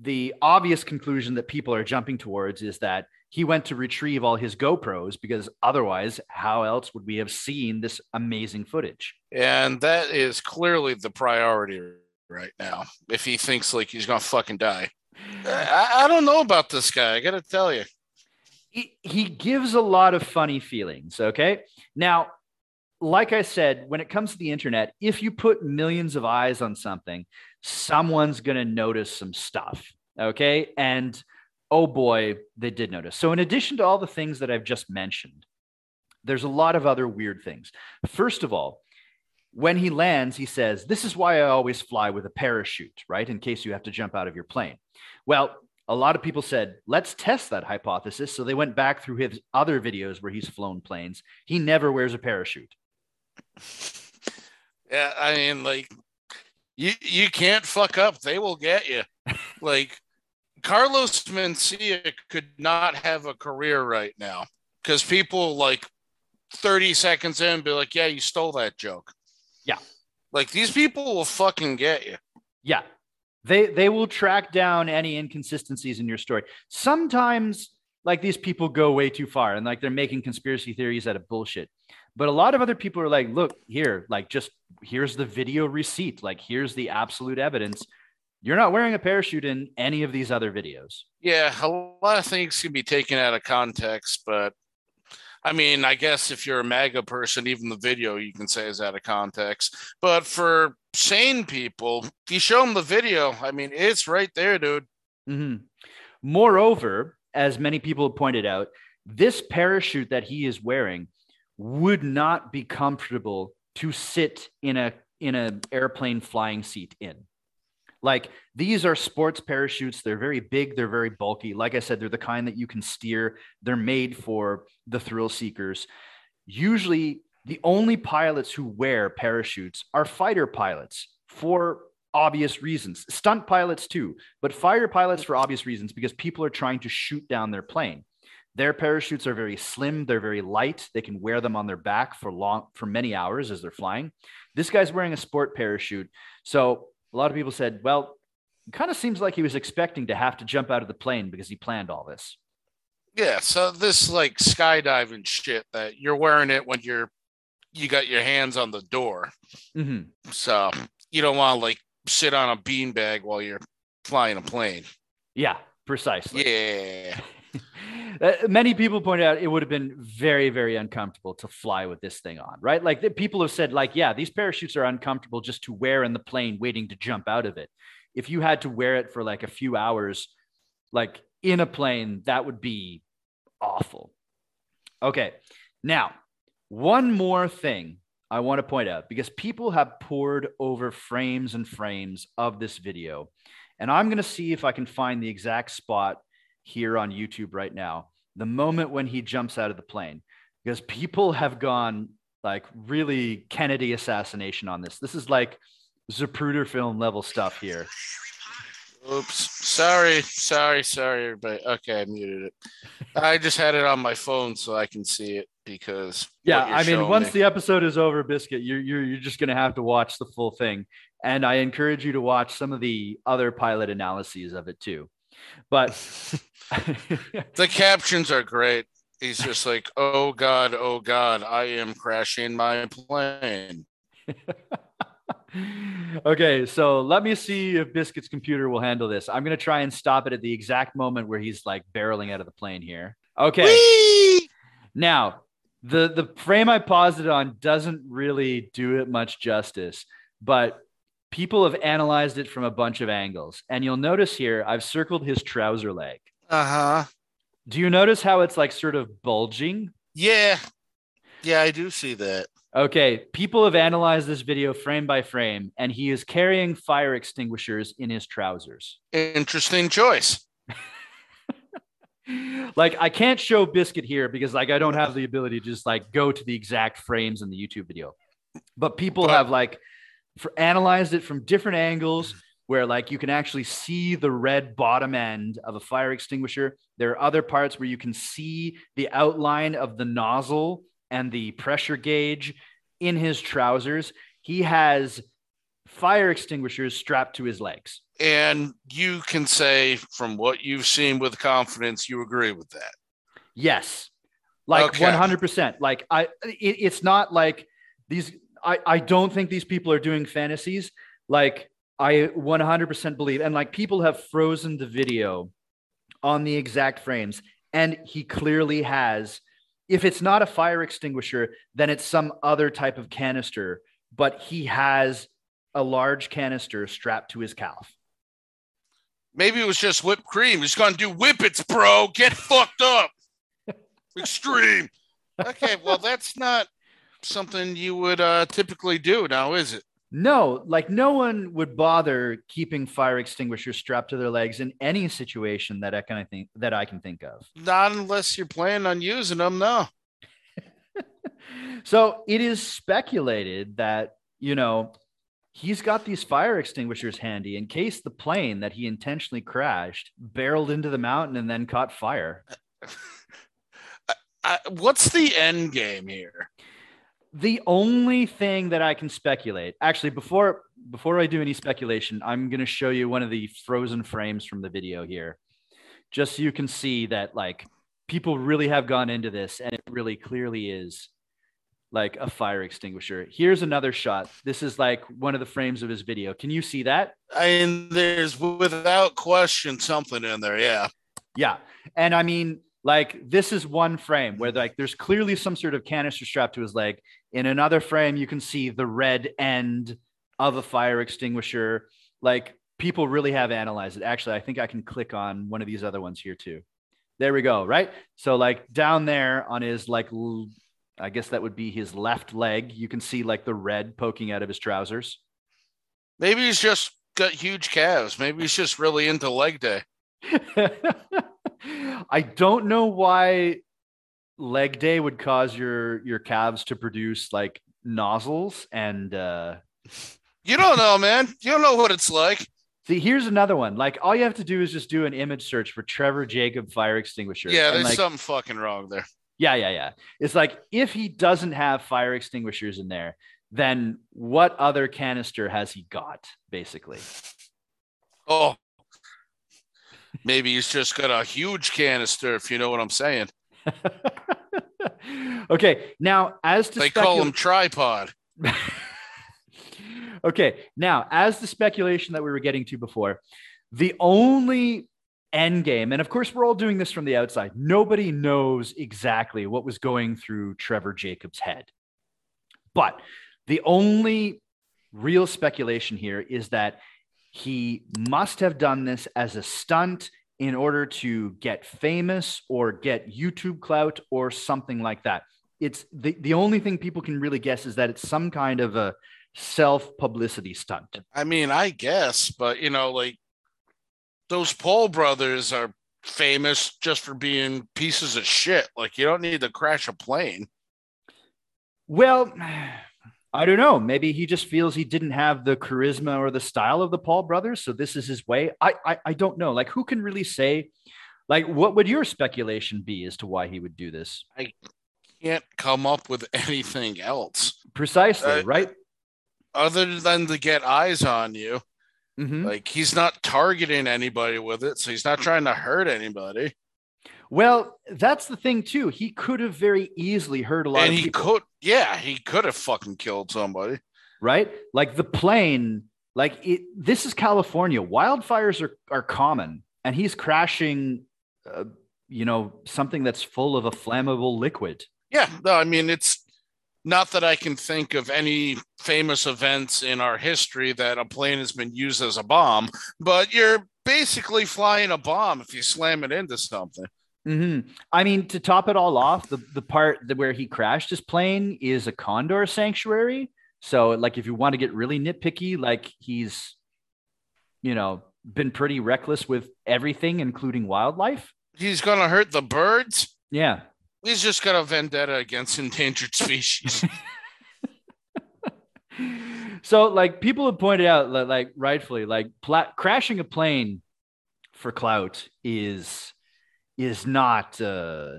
the obvious conclusion that people are jumping towards is that he went to retrieve all his GoPros because otherwise, how else would we have seen this amazing footage? And that is clearly the priority right now. If he thinks like he's gonna fucking die, I, I don't know about this guy. I gotta tell you, he, he gives a lot of funny feelings. Okay, now. Like I said, when it comes to the internet, if you put millions of eyes on something, someone's going to notice some stuff. Okay. And oh boy, they did notice. So, in addition to all the things that I've just mentioned, there's a lot of other weird things. First of all, when he lands, he says, This is why I always fly with a parachute, right? In case you have to jump out of your plane. Well, a lot of people said, Let's test that hypothesis. So they went back through his other videos where he's flown planes. He never wears a parachute. Yeah, I mean, like, you you can't fuck up. They will get you. like, Carlos Mencia could not have a career right now because people like 30 seconds in be like, yeah, you stole that joke. Yeah. Like these people will fucking get you. Yeah. They they will track down any inconsistencies in your story. Sometimes like these people go way too far and like they're making conspiracy theories out of bullshit. But a lot of other people are like, look, here, like just here's the video receipt. Like here's the absolute evidence you're not wearing a parachute in any of these other videos. Yeah, a lot of things can be taken out of context, but I mean, I guess if you're a MAGA person, even the video you can say is out of context. But for sane people, if you show them the video, I mean, it's right there, dude. Mm-hmm. Moreover, as many people have pointed out, this parachute that he is wearing would not be comfortable to sit in a in an airplane flying seat in. Like these are sports parachutes. They're very big. They're very bulky. Like I said, they're the kind that you can steer. They're made for the thrill seekers. Usually, the only pilots who wear parachutes are fighter pilots for obvious reasons. Stunt pilots too, but fighter pilots for obvious reasons because people are trying to shoot down their plane. Their parachutes are very slim, they're very light. They can wear them on their back for long for many hours as they're flying. This guy's wearing a sport parachute. So a lot of people said, well, it kind of seems like he was expecting to have to jump out of the plane because he planned all this. Yeah, so this like skydiving shit that you're wearing it when you're you got your hands on the door. Mm-hmm. So you don't want to like sit on a beanbag while you're flying a plane. Yeah, precisely. Yeah. Uh, many people pointed out it would have been very, very uncomfortable to fly with this thing on, right? Like the, people have said, like, yeah, these parachutes are uncomfortable just to wear in the plane, waiting to jump out of it. If you had to wear it for like a few hours, like in a plane, that would be awful. Okay, now one more thing I want to point out because people have poured over frames and frames of this video, and I'm going to see if I can find the exact spot here on YouTube right now, the moment when he jumps out of the plane, because people have gone like really Kennedy assassination on this. This is like Zapruder film level stuff here. Oops. Sorry, sorry, sorry, everybody. Okay, I muted it. I just had it on my phone so I can see it because yeah, I mean, once me. the episode is over, Biscuit, you're you're you're just gonna have to watch the full thing, and I encourage you to watch some of the other pilot analyses of it too. But the captions are great. He's just like, oh God, oh God, I am crashing my plane. okay, so let me see if Biscuit's computer will handle this. I'm gonna try and stop it at the exact moment where he's like barreling out of the plane here. Okay. Whee! Now, the the frame I paused it on doesn't really do it much justice, but people have analyzed it from a bunch of angles. And you'll notice here I've circled his trouser leg. Uh-huh. Do you notice how it's like sort of bulging? Yeah. Yeah, I do see that. Okay, people have analyzed this video frame by frame, and he is carrying fire extinguishers in his trousers. Interesting choice. like I can't show Biscuit here because like I don't have the ability to just like go to the exact frames in the YouTube video. But people But- have like for analyzed it from different angles mm-hmm. where like you can actually see the red bottom end of a fire extinguisher. There are other parts where you can see the outline of the nozzle and the pressure gauge in his trousers. He has fire extinguishers strapped to his legs. And you can say, from what you've seen with confidence, you agree with that. Yes. Like Okay. 100%. Like I it, it's not like these I I don't think these people are doing fantasies. Like I 100% believe and like people have frozen the video on the exact frames and he clearly has if it's not a fire extinguisher then it's some other type of canister but he has a large canister strapped to his calf. Maybe it was just whipped cream. He's gonna do whippets, bro. Get fucked up. Extreme. Okay, well, that's not something you would uh, typically do now, is it? No, like no one would bother keeping fire extinguishers strapped to their legs in any situation that I can think that I can think of. Not unless you're planning on using them, no. So it is speculated that, you know, he's got these fire extinguishers handy in case the plane that he intentionally crashed barreled into the mountain and then caught fire. I, what's the end game here? The only thing that I can speculate, actually, before before I do any speculation, I'm going to show you one of the frozen frames from the video here, just so you can see that like people really have gone into this, and it really clearly is like a fire extinguisher. Here's another shot. This is like one of the frames of his video. Can you see that? I mean, there's without question something in there, yeah. Yeah. And I mean, like this is one frame where mm-hmm. like there's clearly some sort of canister strapped to his leg. In another frame, you can see the red end of a fire extinguisher. Like people really have analyzed it. Actually, I think I can click on one of these other ones here too. There we go. Right. So like down there on his like, l- I guess that would be his left leg. You can see like the red poking out of his trousers. Maybe he's just got huge calves. Maybe he's just really into leg day. I don't know why leg day would cause your your calves to produce like nozzles and uh You don't know, man. You don't know what it's like. see here's another one like all you have to do is just do an image search for Trevor Jacob fire extinguisher Yeah, there's like, something fucking wrong there. yeah yeah yeah it's like if he doesn't have fire extinguishers in there then what other canister has he got basically Oh, maybe he's just got a huge canister, if you know what I'm saying. okay now as to They call him tripod. okay, now as the speculation that we were getting to before, the only end game, and of course we're all doing this from the outside. Nobody knows exactly what was going through Trevor Jacob's head, but the only real speculation here is that he must have done this as a stunt in order to get famous or get YouTube clout or something like that. It's the, the only thing people can really guess is that it's some kind of a self publicity stunt. I mean, I guess, but you know, like those Paul brothers are famous just for being pieces of shit. Like you don't need to crash a plane. Well, I don't know. Maybe he just feels he didn't have the charisma or the style of the Paul brothers, so this is his way. I I, I don't know. Like, who can really say? Like, what would your speculation be as to why he would do this? I can't come up with anything else Precisely, Uh, right? other than to get eyes on you. Mhm. Like he's not targeting anybody with it, so he's not trying to hurt anybody. Well, that's the thing too. He could have very easily hurt a lot and of he people, could, yeah, he could have fucking killed somebody. right? Like the plane, like it, this is California. Wildfires are are common, and he's crashing, uh, you know, something that's full of a flammable liquid. Yeah, no, I mean it's not that I can think of any famous events in our history that a plane has been used as a bomb, but you're basically flying a bomb if you slam it into something. Hmm I mean, to top it all off, the, the part that where he crashed his plane is a condor sanctuary. So, like, if you want to get really nitpicky, like he's, you know, been pretty reckless with everything, including wildlife. He's gonna hurt the birds. Yeah. He's just got a vendetta against endangered species. so, like, people have pointed out, like, rightfully, like, pla- crashing a plane for clout is is not. uh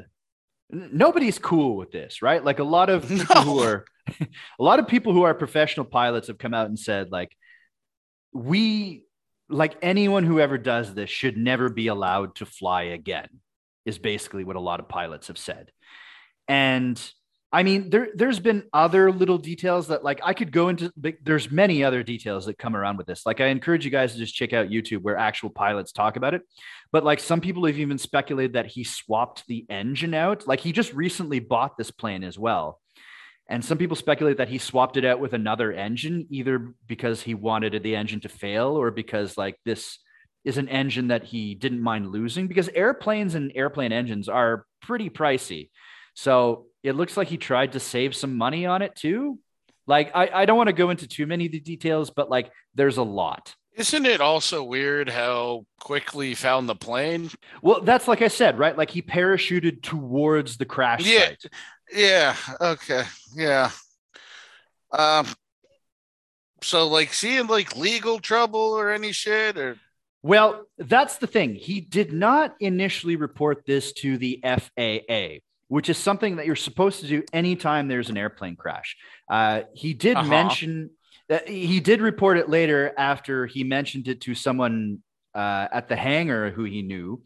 Nobody's cool with this, right? Like a lot of people who are a lot of people who are professional pilots have come out and said like we like anyone who ever does this should never be allowed to fly again is basically what a lot of pilots have said and i mean there there's been other little details that like i could go into there's many other details that come around with this. Like i encourage you guys to just check out youtube where actual pilots talk about it. But like some people have even speculated that he swapped the engine out. Like he just recently bought this plane as well. And some people speculate that he swapped it out with another engine, either because he wanted the engine to fail or because like this is an engine that he didn't mind losing because airplanes and airplane engines are pretty pricey. So it looks like he tried to save some money on it too. Like I, I don't want to go into too many of the details, but like there's a lot. Isn't it also weird how quickly he found the plane? Well, that's like I said, right? Like he parachuted towards the crash Yeah. site. Yeah. Okay. Yeah. Um. So, like, seeing like legal trouble or any shit, or Well, that's the thing. He did not initially report this to the FAA, which is something that you're supposed to do anytime there's an airplane crash. Uh, he did Uh-huh. mention that he did report it later after he mentioned it to someone uh, at the hangar who he knew.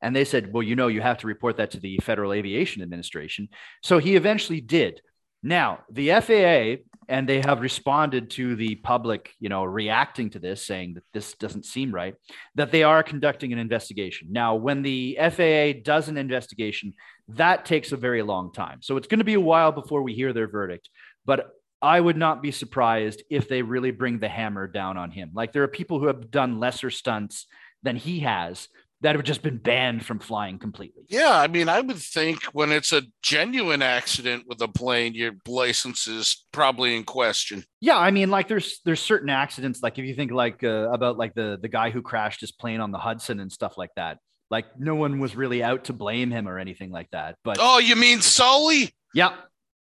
And they said, well, you know, you have to report that to the Federal Aviation Administration. So he eventually did. Now, the FAA and they have responded to the public, you know, reacting to this, saying that this doesn't seem right, that they are conducting an investigation. Now, when the FAA does an investigation, that takes a very long time. So it's going to be a while before we hear their verdict. But I would not be surprised if they really bring the hammer down on him. Like there are people who have done lesser stunts than he has that have just been banned from flying completely. yeah, I mean, I would think when it's a genuine accident with a plane, your license is probably in question. Yeah, I mean, like there's there's certain accidents, like if you think like uh, about like the the guy who crashed his plane on the Hudson and stuff like that. Like no one was really out to blame him or anything like that. But Oh, you mean Sully? yeah,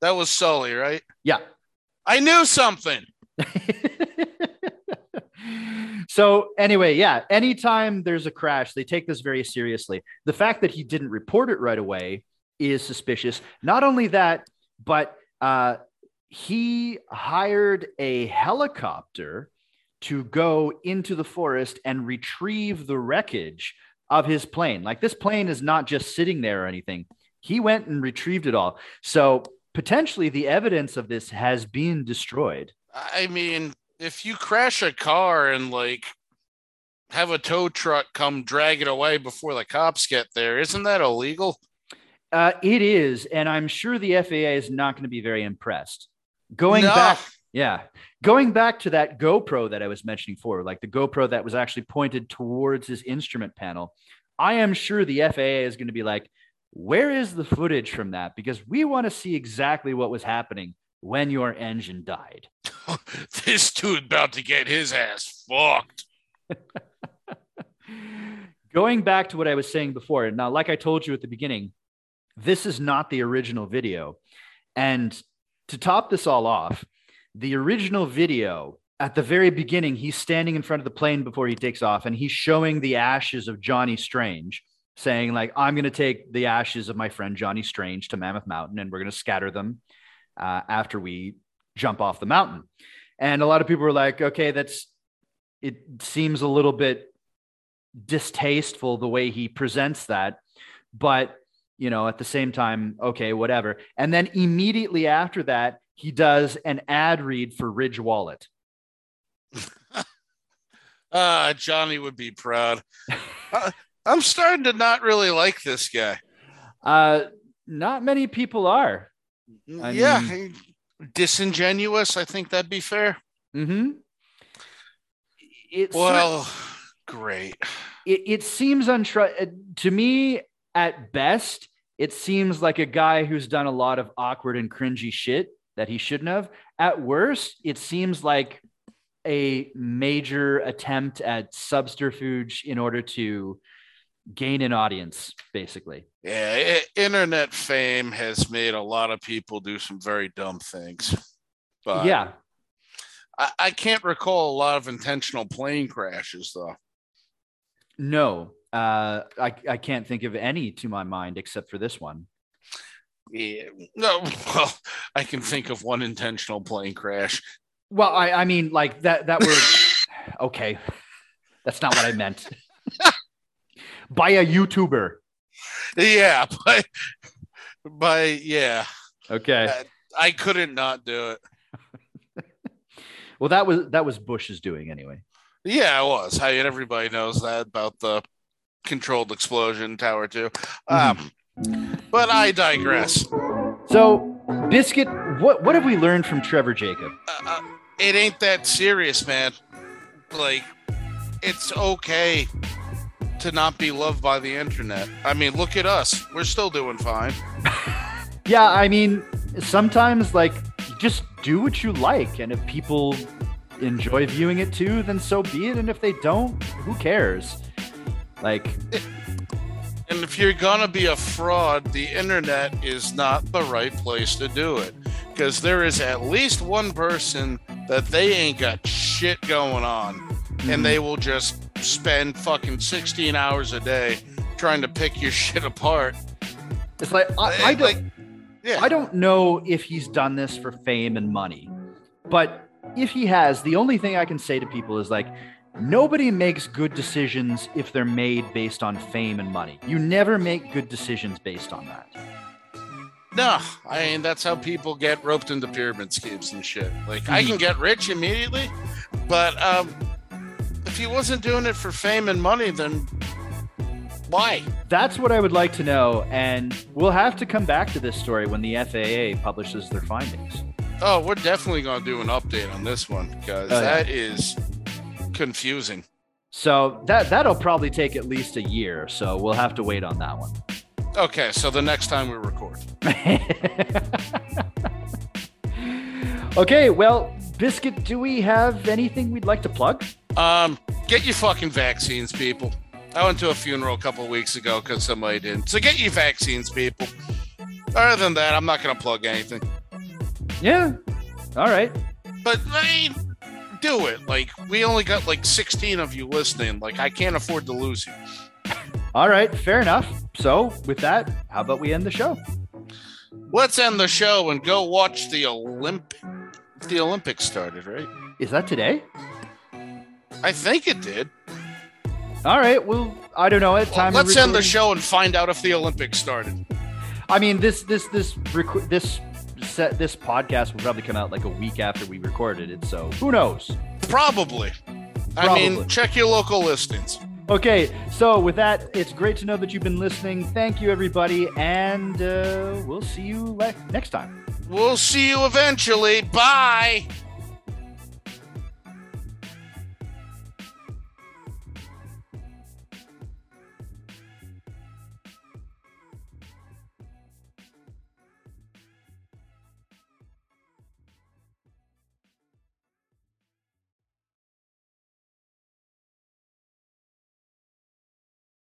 That was Sully, right? yeah. I knew something. so anyway, yeah, anytime there's a crash, they take this very seriously. The fact that he didn't report it right away is suspicious. Not only that, but uh, he hired a helicopter to go into the forest and retrieve the wreckage of his plane. Like this plane is not just sitting there or anything. He went and retrieved it all. So potentially the evidence of this has been destroyed. I mean, if you crash a car and like have a tow truck come drag it away before the cops get there, isn't that illegal? Uh, it is, and I'm sure the FAA is not going to be very impressed. Going No. back, yeah, going back to that GoPro that I was mentioning for, like the GoPro that was actually pointed towards his instrument panel. I am sure the FAA is going to be like, "Where is the footage from that?" Because we want to see exactly what was happening when your engine died. this dude about to get his ass fucked. Going back to what I was saying before, now, like I told you at the beginning, this is not the original video. And to top this all off, the original video at the very beginning, he's standing in front of the plane before he takes off and he's showing the ashes of Johnny Strange, saying, like, I'm going to take the ashes of my friend Johnny Strange to Mammoth Mountain and we're going to scatter them uh, after we jump off the mountain. And a lot of people were like, okay, that's, it seems a little bit distasteful the way he presents that. but you know, at the same time, okay, whatever. And then immediately after that, he does an ad read for Ridge Wallet. Uh, Johnny would be proud. uh, I'm starting to not really like this guy. Uh, not many people are. I yeah, mean- disingenuous. I think that'd be fair. Mm-hmm. It's Well, great. it, it seems untrue to me at best it seems like a guy who's done a lot of awkward and cringy shit that he shouldn't have at worst it seems like a major attempt at subterfuge in order to gain an audience basically Yeah, internet fame has made a lot of people do some very dumb things. But yeah I, I can't recall a lot of intentional plane crashes, though. no uh I, I can't think of any to my mind except for this one Yeah, no. Well, I can think of one intentional plane crash. well i i mean like that that were okay that's not what i meant by a youtuber Yeah, but, but yeah, okay I couldn't not do it. Well, that was that was Bush's doing anyway. Yeah, it was. I everybody knows that about the controlled explosion tower too. Um, but I digress. So, Biscuit, what what have we learned from Trevor Jacob? Uh, uh, it ain't that serious, man. Like, it's okay to not be loved by the internet. I mean, look at us. We're still doing fine. Yeah, I mean, sometimes like just do what you like, and if people enjoy viewing it too, then so be it. And if they don't, who cares? Like, And if you're gonna be a fraud, the internet is not the right place to do it. Because there is at least one person that they ain't got shit going on. And they mm-hmm. will just spend fucking 16 hours a day trying to pick your shit apart. it's like I, I don't. yeah. I don't know if he's done this for fame and money, but if he has, the only thing I can say to people is like, nobody makes good decisions if they're made based on fame and money. You never make good decisions based on that. No, I mean that's how people get roped into pyramid schemes and shit. Like I can get rich immediately, but um, if he wasn't doing it for fame and money, then why? That's what I would like to know, and we'll have to come back to this story when the FAA publishes their findings. Oh, we're definitely gonna do an update on this one because Oh, yeah. that is confusing. So that that'll probably take at least a year, so we'll have to wait on that one. Okay, so the next time we record, okay, well, Biscuit, do we have anything we'd like to plug? um, get your fucking vaccines, people. I went to a funeral a couple of weeks ago because somebody didn't. So get your vaccines, people. Other than that, I'm not gonna plug anything. Yeah. All right. But I mean, do it. Like we only got like 16 of you listening. Like I can't afford to lose you. All right. Fair enough. So, with that, how about we end the show? Let's end the show and go watch the Olymp. The Olympics started, right? Is that today? I think it did. All right. Well, I don't know. At time. of Let's end the show and find out if the Olympics started. I mean, this this this this set this podcast will probably come out like a week after we recorded it. So who knows? Probably. I mean, check your local listings. Okay. So with that, it's great to know that you've been listening. Thank you, everybody, and uh, we'll see you le- next time. We'll see you eventually. Bye.